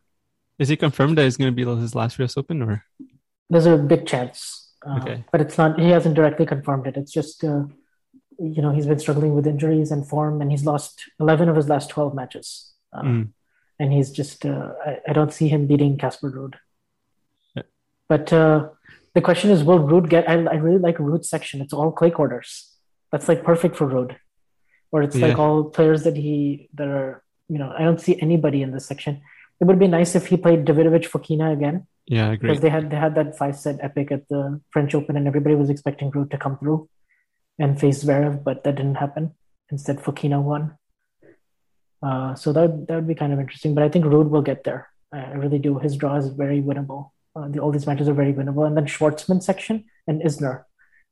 is he confirmed that it's going to be his last U.S. Open, or there's a big chance? Uh, Okay. But it's not. He hasn't directly confirmed it. It's just, uh, you know, he's been struggling with injuries and form, and he's lost 11 of his last 12 matches. Uh, Mm. And he's just. Uh, I, I don't see him beating Casper Ruud. Yeah. But uh, the question is, will Ruud get? I, I really like Ruud's section. It's all clay courters. That's like perfect for Ruud. Or it's like all players that he that are. You know, I don't see anybody in this section. It would be nice if he played Davidovich Fokina again yeah, I agree. because they had they had that five set epic at the French Open, and everybody was expecting Ruud to come through and face Zverev, but that didn't happen. Instead, Fokina won. Uh, so that that would be kind of interesting. But I think Ruud will get there. I really do. His draw is very winnable. Uh, the, all these matches are very winnable. And then Schwartzman section and Isner.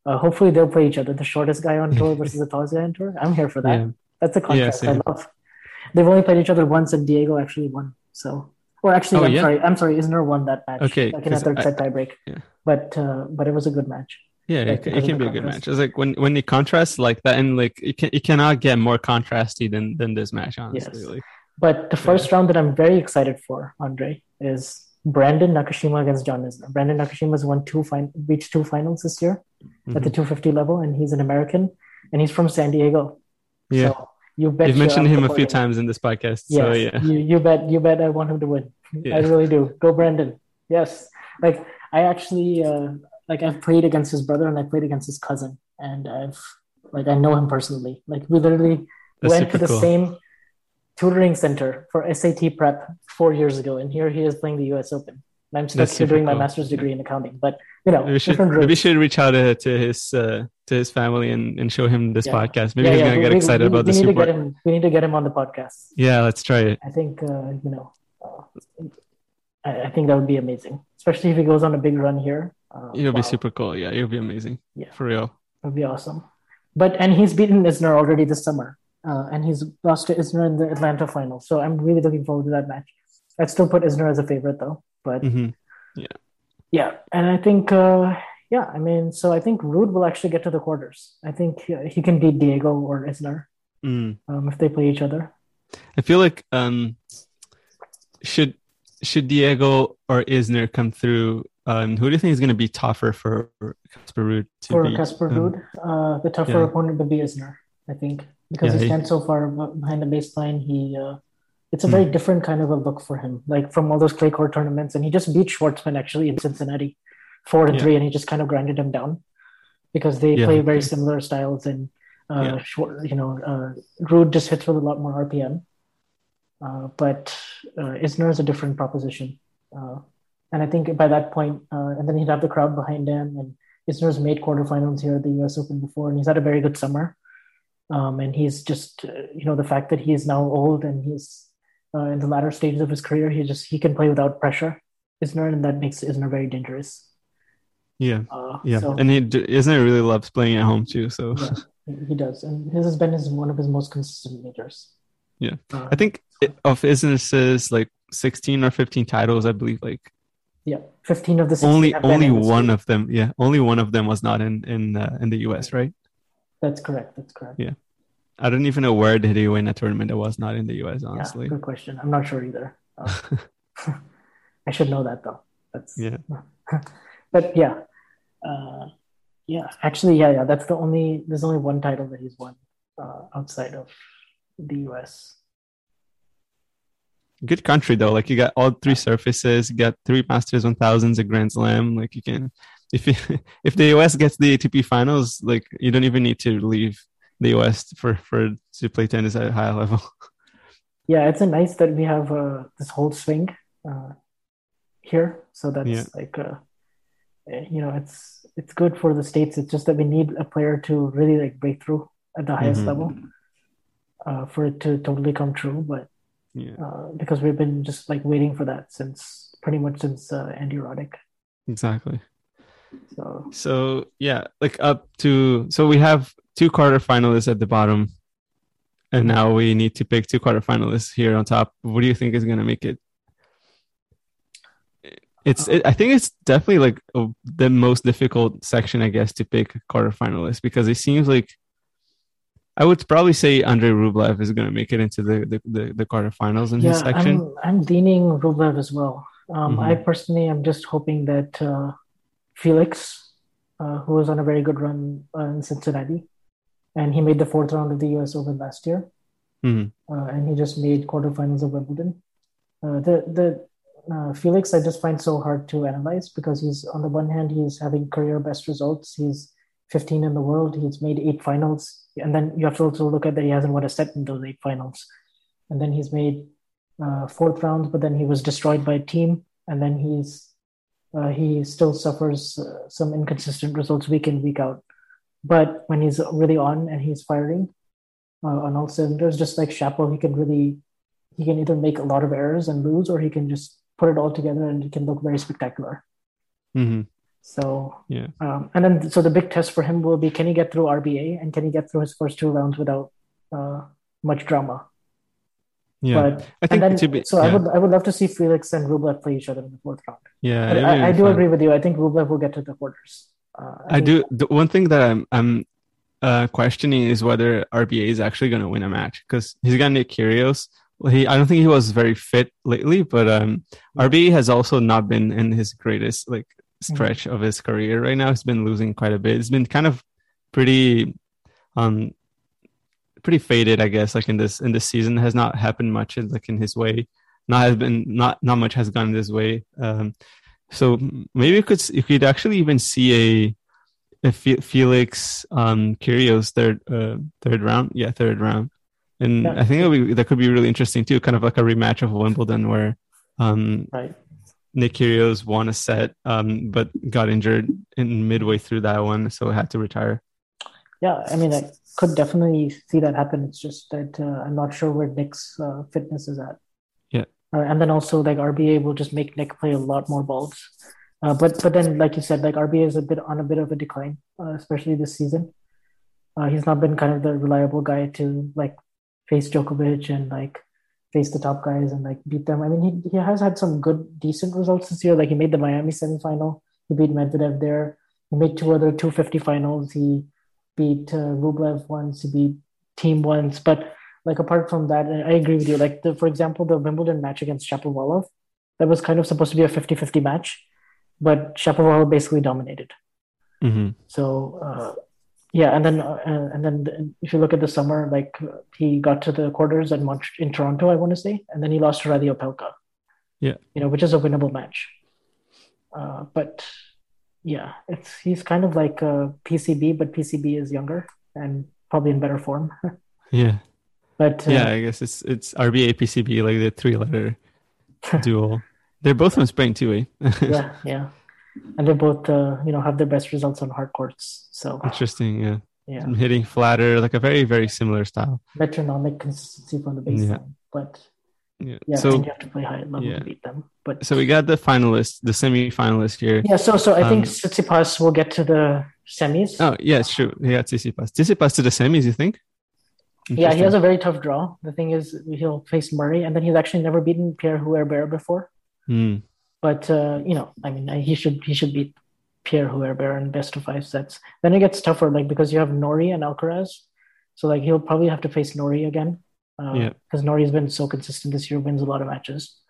Uh, hopefully they'll play each other. The shortest guy on tour versus the tallest guy on tour. I'm here for that. Yeah. That's a contrast I love. They've only played each other once, and Diego actually won. So, or actually, Oh, I'm yeah? sorry, I'm sorry, Isner won that match. Okay, like in a third set tiebreak. yeah. But uh, but it was a good match. Yeah, Like, it, can- it can be a good match. It's like when when you contrast like that, and like it can it cannot get more contrasty than than this match. Honestly, Yes. like, But the first round that I'm very excited for, Andre, is Brandon Nakashima against John Isner. Brandon Nakashima's won two fin- reached two finals this year at the mhm. 250 level, and he's an American, and he's from San Diego. yeah. So you bet You've mentioned him a few times in this podcast, Yes, so yeah, you, you bet you bet I want him to win. Yeah. I really do. Go Brandon. Yes. Like I actually uh, like I've played against his brother and I played against his cousin and I've like I know him personally. Like we literally That's went to the cool. same tutoring center for SAT prep four years ago and here he is playing the US Open. And I'm here doing my master's degree in accounting. But you know, we should we should reach out to, to his uh, to his family and, and show him this Yeah. podcast. Maybe Yeah, he's yeah, gonna we- get we- excited we, about we this need to get him we need to get him on the podcast. Yeah, let's try it. I think uh, you know, uh, I, I think that would be amazing, especially if he goes on a big run here. Uh, It'll wow, be super cool. Yeah, it'll be amazing. Yeah. for real. It'll be awesome. But and he's beaten Isner already this summer, uh, and he's lost to Isner in the Atlanta final. So I'm really looking forward to that match. I'd still put Isner as a favorite though, but hmm yeah, and I think uh, yeah, I mean, so I think Ruud will actually get to the quarters. I think he, he can beat Diego or Isner Mm. um, if they play each other. I feel like um, should should Diego or Isner come through? Um, who do you think is going to be tougher for Casper Ruud to For? Casper Um, Ruud, uh, the tougher yeah. opponent would be Isner, I think, because Yeah, he stands so far behind the baseline. He, uh, it's a Hmm. very different kind of a look for him, like from all those clay court tournaments. And he just beat Schwartzman actually in Cincinnati, four and Yeah. three, and he just kind of grinded him down because they Yeah, play very similar styles. And uh, you know, uh, Ruud just hits with a lot more RPM, uh, but uh, Isner is a different proposition. Uh, and I think by that point, uh, and then he'd have the crowd behind him. And Isner's made quarterfinals here at the U.S. Open before, and he's had a very good summer. Um, and he's just, uh, you know, the fact that he is now old and he's uh, in the latter stages of his career, he just he can play without pressure. Isner, and that makes Isner very dangerous. Yeah, Uh, yeah, so, and he Isner really loves playing at home too. So yeah, he- does, and his has been his one of his most consistent majors. Yeah. Uh, I think it, of Isner's like sixteen or fifteen titles, I believe like yeah, fifteen of the 16 only only one of them, yeah, only one of them was not in in uh, in the U.S. Right? That's correct. That's correct. Yeah. I don't even know where did he win a tournament that was not in the U.S. Yeah, Honestly, good question. I'm not sure either. Uh, I should know that though. That's yeah. but yeah, uh, yeah. Actually, yeah, yeah. That's the only. There's only one title that he's won uh, outside of the U.S. good country though. Like you got all three surfaces, you got three Masters one thousands, a Grand Slam. Like you can, if you, if the US gets the ATP finals, like you don't even need to leave the US for for to play tennis at a high level. Yeah, it's a nice that we have uh, this whole swing uh, here. So that's Yeah. like, uh, you know, it's it's good for the states. It's just that we need a player to really like break through at the highest Mhm. level uh, for it to totally come true. But Yeah, uh, because we've been just like waiting for that since pretty much since uh, Andy Roddick. exactly. So So yeah, like up to so we have two quarterfinalists at the bottom, and now we need to pick two quarterfinalists here on top. What do you think is going to make it it's it, I think it's definitely like a, the most difficult section, I guess, to pick quarterfinalists because it seems like I would probably say Andrei Rublev is going to make it into the the, the, the quarterfinals in yeah, his section. I'm, I'm leaning Rublev as well. Um, Mhm. I personally am just hoping that uh, Felix, uh, who was on a very good run uh, in Cincinnati, and he made the fourth round of the U.S. Open last year, Mhm. uh, and he just made quarterfinals of Wimbledon. Uh, the the uh, Felix I just find so hard to analyze because he's on the one hand he's having career best results. He's 15 in the world. He's made eight finals, and then you have to also look at that he hasn't won a set in those eight finals, and then he's made uh, fourth round, but then he was destroyed by a team, and then he's uh, he still suffers uh, some inconsistent results week in week out. But when he's really on and he's firing uh, on all cylinders, just like Shapo, he can really he can either make a lot of errors and lose, or he can just put it all together and it can look very spectacular. Mhm. So Yeah. um, and then so the big test for him will be can he get through RBA and can he get through his first two rounds without uh, much drama. Yeah. But I think then, be so I would I would love to see Felix and Rublev play each other in the fourth round. yeah, I, I do fun. agree with you. I think Rublev will get to the quarters. Uh, I think- do. The one thing that I'm I'm uh, questioning is whether RBA is actually going to win a match because he's got Nick Kyrgios. Well, he I don't think he was very fit lately, but um, RBA has also not been in his greatest like stretch of his career right now. He's been losing quite a bit. It's been kind of pretty um pretty faded, I guess. Like in this in this season, has not happened much in, like in his way. Not has been not not much has gone this way. Um, so maybe you could you could actually even see a, a Felix um Kyrgios third uh, third round, yeah, third round, and Yeah. I think it'll be that could be really interesting too. Kind of like a rematch of Wimbledon where um right. Nick Kyrgios won a set, um, but got injured in midway through that one, so had to retire. Yeah, I mean, I could definitely see that happen. It's just that uh, I'm not sure where Nick's uh, fitness is at. Yeah. Uh, and then also, like RBA will just make Nick play a lot more balls. Uh, but but then, like you said, like RBA is a bit on a bit of a decline, uh, especially this season. Uh, he's not been kind of the reliable guy to like face Djokovic and like face the top guys and like beat them. I mean, he he has had some good, decent results this year. Like he made the Miami semifinal. He beat Medvedev there. He made two other 250 finals. He beat uh, Rublev once. He beat Thiem once. But like apart from that, I agree with you. Like the, for example, the Wimbledon match against Shapovalov, that was kind of supposed to be a 50-50 match, but Shapovalov basically dominated. hmm So uh, yeah, and then uh, and then if you look at the summer, like he got to the quarters in Mont- in Toronto, I want to say, and then he lost to Reilly Opelka. Yeah. you know, which is a winnable match. Uh, but yeah, it's he's kind of like a PCB, but PCB is younger and probably in better form. Yeah, but uh, yeah. I guess it's it's RBA PCB like the three letter duel. They're both from Spain too, eh? yeah, yeah, and they both uh, you know have their best results on hard courts. So Interesting. Yeah, yeah, hitting flatter, like a very very similar style. metronomic consistency from the baseline, Yeah. but Yeah. yeah, so you have to play high level yeah. to beat them. But so we got the finalists, the semi finalists here. Yeah, so so I think Um, Tsitsipas will get to the semis. Oh yeah, it's true. He got Tsitsipas. Tsitsipas to the semis, you think? yeah, he has a very tough draw. The thing is, he'll face Murray, and then he's actually never beaten Pierre-Hugues Herbert before. Hmm. But uh, you know, I mean, he should he should beat Pierre-Hugues Herbert in best of five sets. Then it gets tougher, like because you have Norrie and Alcaraz, so like he'll probably have to face Norrie again. Uh, Yeah. because Norrie's been so consistent this year, wins a lot of matches.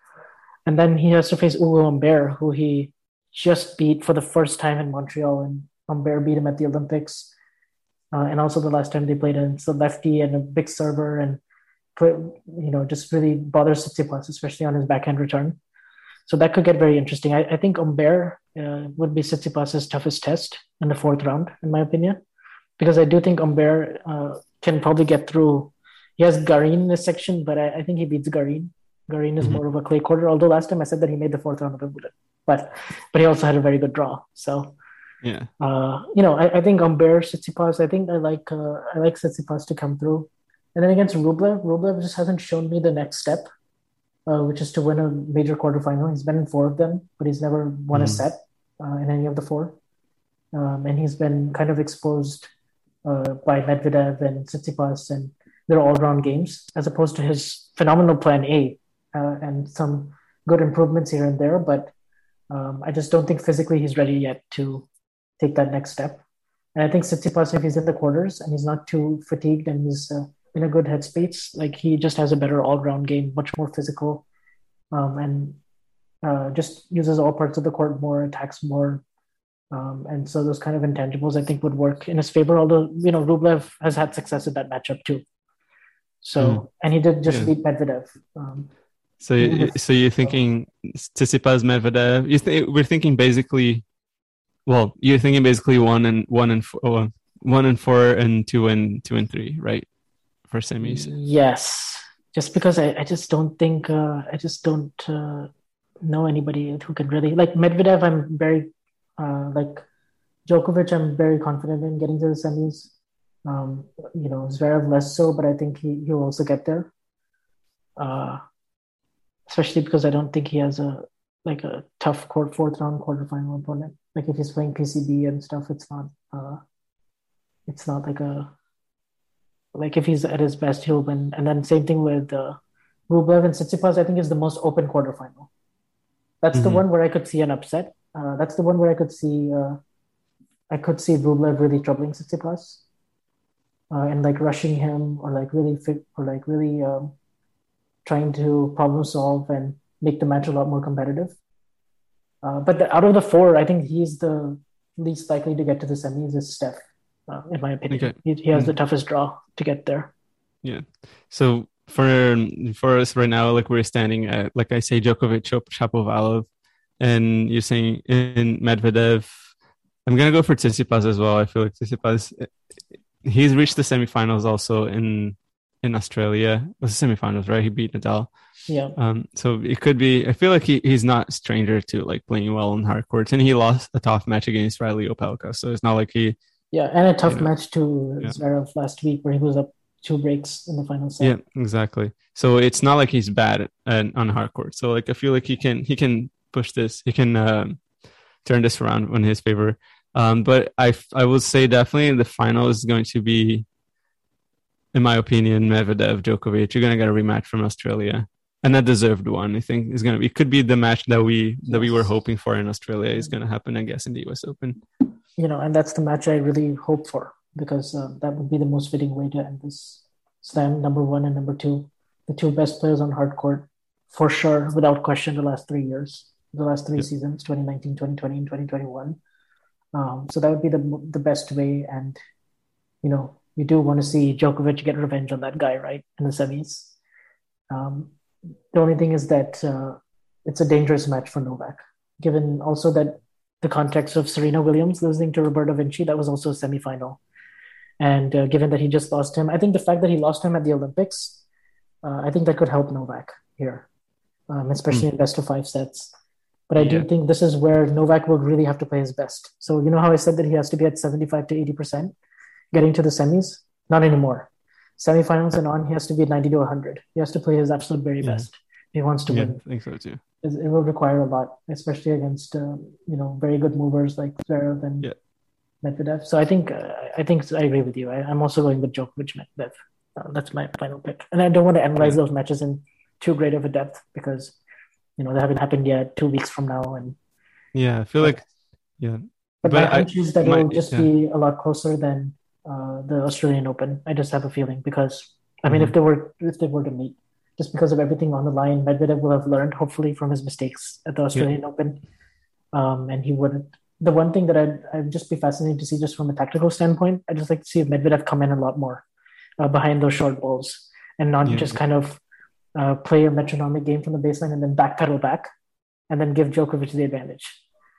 And then he has to face Ugo Humbert, who he just beat for the first time in Montreal, and Humbert beat him at the Olympics. Uh, and also the last time they played, and it's a lefty and a big server, and put, you know just really bothers Tsitsipas, especially on his backhand return. So that could get very interesting. I, I think Humbert uh, would be Tsitsipas's toughest test in the fourth round, in my opinion, because I do think Humbert uh, can probably get through. He has Garin in this section, but I, I think he beats Garin. Garin is Mhm. more of a clay courter. Although last time I said that he made the fourth round of Wimbledon, but but he also had a very good draw. So Yeah. uh, you know, I, I think Humbert, Tsitsipas. I think I like uh, I like Tsitsipas to come through. And then against Rublev, Rublev just hasn't shown me the next step, uh, which is to win a major quarterfinal. He's been in four of them, but he's never won a Mhm. set uh, in any of the four. Um, and he's been kind of exposed uh, by Medvedev and Tsitsipas and their all-round games, as opposed to his phenomenal plan A uh, and some good improvements here and there. But Um, I just don't think physically he's ready yet to take that next step. And I think Tsitsipas, if he's in the quarters and he's not too fatigued and he's uh, in a good headspace, like he just has a better all-round game, much more physical, um, and uh, just uses all parts of the court more, attacks more, um, and so those kind of intangibles I think would work in his favor. Although you know Rublev has had success in that matchup too. So mm. and he did just yeah. beat Medvedev. Um, so so you're thinking Tsitsipas Medvedev. You th- we're thinking basically, well, you're thinking basically one and one and four, oh, one and four and two and two and three, right? For semis. Yes, just because I, I just don't think uh, I just don't uh, know anybody who can really like Medvedev. I'm very uh, like Djokovic, I'm very confident in getting to the semis. Um, you know, Zverev less so, but I think he he'll also get there. Uh, especially because I don't think he has a like a tough court fourth round quarterfinal opponent. Like if he's playing PCB and stuff, it's not uh, it's not like a like if he's at his best, he'll win. And then same thing with uh, Rublev and Tsitsipas. I think is the most open quarterfinal. That's mm-hmm. the one where I could see an upset. Uh, that's the one where I could see uh, I could see Rublev really troubling Tsitsipas uh, and like rushing him or like really fit or like really um, trying to problem solve and make the match a lot more competitive. Uh, but the, out of the four, I think he's the least likely to get to the semis is Stef, uh, in my opinion. Okay. He, he, has mm-hmm. the toughest draw to get there. Yeah. So for for us right now, like we're standing at, like I say, Djokovic, Shapovalov, and you're saying in Medvedev. I'm gonna go for Tsitsipas as well. I feel like Tsitsipas, he's reached the semifinals also in in Australia. It was the semifinals, right? He beat Nadal. Yeah. Um. So it could be. I feel like he, he's not stranger to like playing well in hard courts, and he lost a tough match against Reilly Opelka. So it's not like he. Yeah, and a tough you know, match to yeah. Zverev last week where he was up two breaks in the final set. Yeah, exactly. So it's not like he's bad at, on hard court. So like I feel like he can he can push this. He can um, turn this around in his favor. Um, but I I will say definitely the final is going to be in my opinion, Medvedev, Djokovic, you're gonna get a rematch from Australia, and a deserved one. I think is gonna be. It could be the match that we that we were hoping for in Australia is gonna happen. I guess in the U.S. Open. You know, and that's the match I really hope for because uh, that would be the most fitting way to end this slam. Number one and number two, the two best players on hard court, for sure, without question, the last three years, the last three seasons, 2019, 2020, and 2021. Um, so that would be the the best way, and you know, you do want to see Djokovic get revenge on that guy, right, in the semis. Um, the only thing is that uh, it's a dangerous match for Novak, given also that the context of Serena Williams losing to Roberta Vinci, that was also a semifinal. And uh, given that he just lost him, I think the fact that he lost him at the Olympics, uh, I think that could help Novak here, um, especially mm. in best of five sets. But I yeah. do think this is where Novak will really have to play his best. So, you know how I said that he has to be at 75 to 80%? getting to the semis. Not anymore. Semifinals and on, he has to be at 90 to 100. He has to play his absolute very yeah. best. He wants to yeah, win. I think so too. It will require a lot, especially against uh, you know very good movers like Zverev and yeah. Medvedev. So I think uh, I think I agree with you. I, am also going with Djokovic Medvedev. Uh, that's my final pick, and I don't want to analyze those matches in too great of a depth because you know they haven't happened yet. Two weeks from now, and yeah, I feel like yeah. But, but my hunch is that it will just yeah. be a lot closer than uh, the Australian Open. I just have a feeling because I mean, mm-hmm. if they were if they were to meet, just because of everything on the line, Medvedev will have learned hopefully from his mistakes at the Australian yeah. Open, um, and he wouldn't. The one thing that I'd, I'd just be fascinated to see, just from a tactical standpoint, I'd just like to see if Medvedev come in a lot more uh, behind those short balls and not yeah. just kind of uh, play a metronomic game from the baseline and then backpedal back and then give Djokovic the advantage.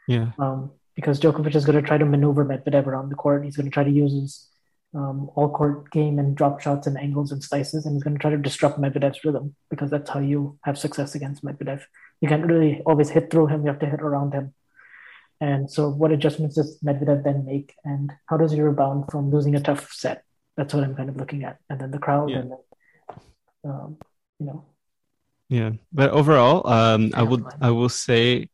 Yeah. Um, because Djokovic is going to try to maneuver Medvedev around the court. He's going to try to use his um, all court game and drop shots and angles and slices, and he's going to try to disrupt Medvedev's rhythm because that's how you have success against Medvedev. You can't really always hit through him; you have to hit around him. And so, what adjustments does Medvedev then make, and how does he rebound from losing a tough set? That's what I'm kind of looking at, and then the crowd, yeah. and then, um, you know. Yeah, but overall, um, I would I will say,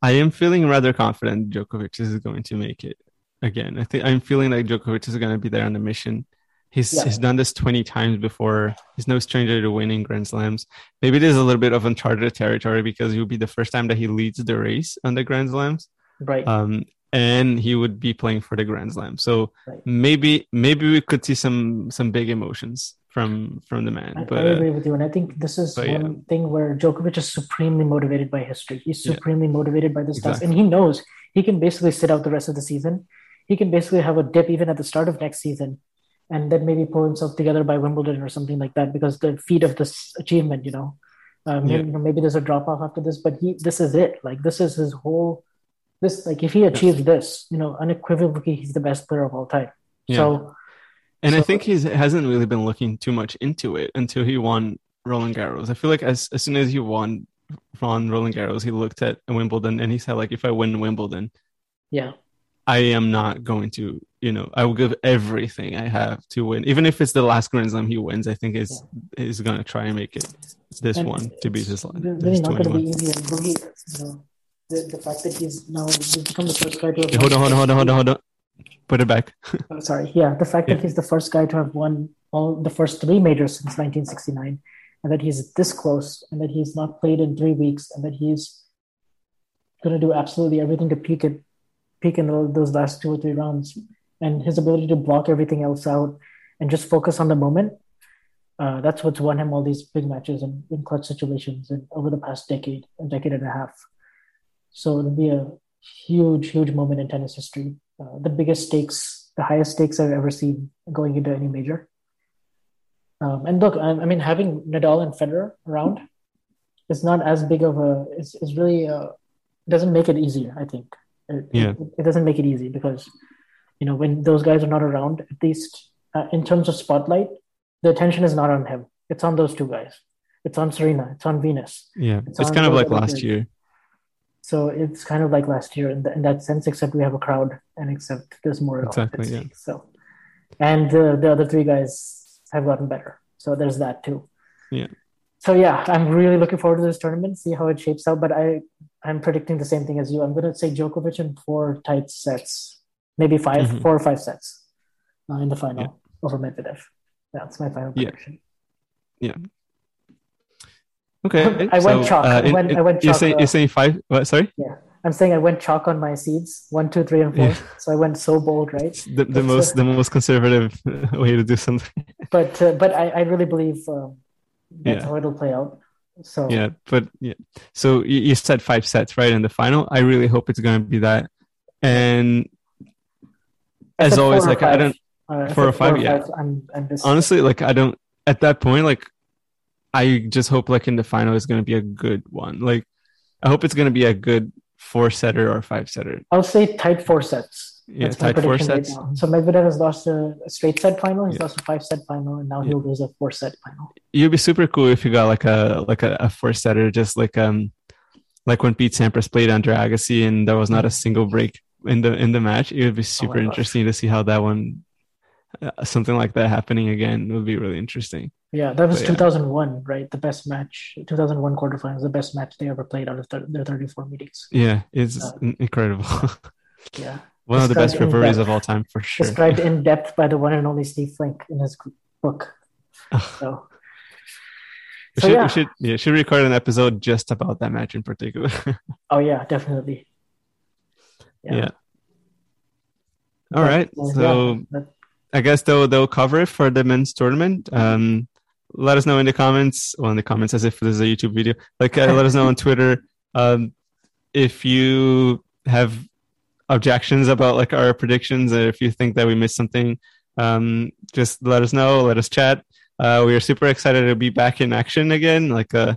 I am feeling rather confident Djokovic is going to make it again. I think I'm feeling like Djokovic is going to be there on the mission. He's Yeah. he's done this 20 times before. He's no stranger to winning Grand Slams. Maybe is a little bit of uncharted territory because it would be the first time that he leads the race on the Grand Slams. Right. Um, and he would be playing for the Grand Slam. So Right. maybe maybe we could see some some big emotions from from the man. I, but I uh, agree with you, and I think this is one yeah. thing where Djokovic is supremely motivated by history. He's Yeah. supremely motivated by this stuff, Exactly. and he knows he can basically sit out the rest of the season. He can basically have a dip even at the start of next season, and then maybe pull himself together by Wimbledon or something like that because the feat of this achievement, you know. Um, Yeah. you know, maybe there's a drop off after this, but he this is it. Like this is his whole. This like if he achieves this, you know, unequivocally he's the best player of all time. Yeah. So and I think he hasn't really been looking too much into it until he won Roland Garros. I feel like as as soon as he won won Roland Garros, he looked at Wimbledon and he said like, if I win Wimbledon, yeah, I am not going to, you know, I will give everything I have to win, even if it's the last Grand Slam he wins. I think is is going to try and make it this And one to be his, it's his really not going to be easy. And you know, the, the fact that he's now he's become the first guy to hold on, hold on, hold on, hold on, hold on. Put it back. Oh, sorry, yeah, the fact that he's the first guy to have won all the first three majors since 1969, and that he's this close, and that he's not played in three weeks, and that he's going to do absolutely everything to peak it, peak in those last two or three rounds, and his ability to block everything else out and just focus on the moment. Uh, that's what's won him all these big matches and in clutch situations and over the past decade, a decade and a half. So it'll be a huge, huge moment in tennis history. Uh, the biggest stakes, the highest stakes I've ever seen going into any major. Um, and look, I, I mean, having Nadal and Federer around is not as big of a. It's, it's really uh, doesn't make it easier. I think. It, Yeah. it, it doesn't make it easy because, you know, when those guys are not around, at least uh, in terms of spotlight, the attention is not on him. It's on those two guys. It's on Serena. It's on Venus. Yeah, It's it's kind of like last year. So it's kind of like last year in, in that sense, except we have a crowd and except there's more Exactly, yeah. So, and uh, the other three guys have gotten better. So there's that too. Yeah. So yeah, I'm really looking forward to this tournament, see how it shapes out. But I, I'm predicting the same thing as you. I'm going to say Djokovic in four tight sets, maybe 5 Mhm. four or five sets uh, in the final Yeah. over Medvedev. That's my final prediction. Yeah. prediction. Okay, I went chalk. I went- I went You're chalk, saying, uh, you're saying five? What? Sorry, Yeah. I'm saying I went chalk on my seeds one, two, three, and four. Yeah. So I went so bold, right? the, the That's, most uh, the most conservative way to do something. but uh, but I, I really believe um, that's Yeah. how it'll play out. So Yeah, but yeah. So you, you said five sets, right? In the final, I really hope it's going to be that. And as always, four or like I don't Uh, I four or five, yeah. I'm, I'm just honestly like I don't at that point like I just hope like in the final is going to be a good one. Like I hope it's going to be a good four setter or five setter. I'll say tight four sets. Yeah, That's tight four right sets. now. So Medvedev has lost a, straight set final. He's Yeah. lost a five set final, and now Yeah. he'll lose a four set final. It'd be super cool if you got like a like a, a four setter, just like um like when Pete Sampras played Andre Agassi and there was not a single break in the in the match. It would be super gosh. interesting to see how that one uh, something like that happening again would be really interesting. Yeah, that was But yeah. 2001, right? The best match, 2001 quarterfinals, the best match they ever played out of thir- their 34 meetings. Yeah, it's Uh, incredible. Yeah, One of the best Described depth. of all time for sure. described in depth by the one and only Steve Flink in his book. So, We so should, yeah. we should, yeah, should record an episode just about that match in particular. Oh yeah, definitely. Yeah. All right, Well, so yeah, that- I guess they'll they'll cover it for the men's tournament. Um, let us know in the comments. Well, in the comments, as if this is a YouTube video. Like, uh, let us know on Twitter um, if you have objections about like our predictions, or if you think that we missed something. Um, just let us know. Let us chat. Uh, we are super excited to be back in action again. Like, uh,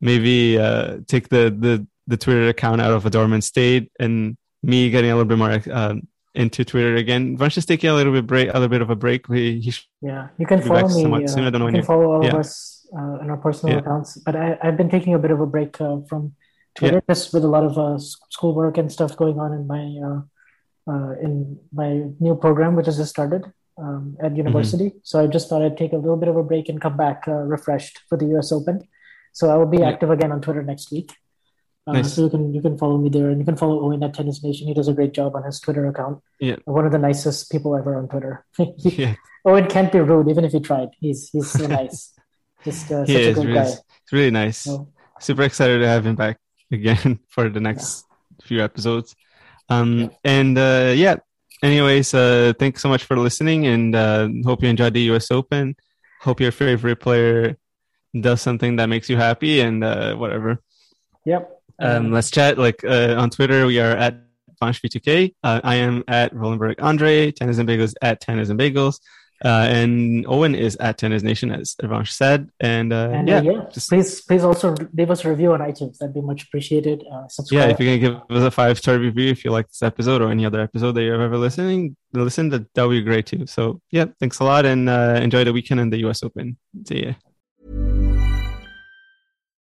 maybe uh, take the the the Twitter account out of a dormant state, and me getting a little bit more um, into Twitter again. Vansh is taking a little bit break, a little bit of a break. He yeah, you can follow me. uh, soon. I don't know you can follow all yeah. of us uh, on our personal Yeah. accounts. But I, I've been taking a bit of a break uh, from Twitter just with a lot of uh, schoolwork and stuff going on in my uh, uh, in my new program, which has just started um, Mm-hmm. at university. So I just thought I'd take a little bit of a break and come back uh, refreshed for the U.S. Open. So I will be Yeah. active again on Twitter next week. Uh, Nice. So you can you can follow me there, and you can follow Owen at Tennis Nation. He does a great job on his Twitter account. Yeah. One of the nicest people ever on Twitter. Yeah, Owen can't be rude, even if he tried. He's he's so nice. Just uh, such a good Really, guy. it's really nice. So, Super excited to have him back again for the next few episodes. Um, and uh, yeah. Anyways, uh, thanks so much for listening, and uh, hope you enjoyed the U.S. Open. Hope your favorite player does something that makes you happy, and uh, whatever. yep. Um, let's chat. Like uh, on Twitter, we are at VanshV2K. Uh, I am at Rolenberg Andre. Tennis and Bagels at Tennis and Bagels. Uh, and Owen is at Tennis Nation, as Vansh said. And, uh, And yeah, uh, yeah, just, please please also leave us a review on iTunes. That'd be much appreciated. Uh, yeah, if you can give us a five star review if you like this episode or any other episode that you've ever listening, listen, that that would be great too. So yeah, thanks a lot, and uh, enjoy the weekend and the U.S. Open. See ya.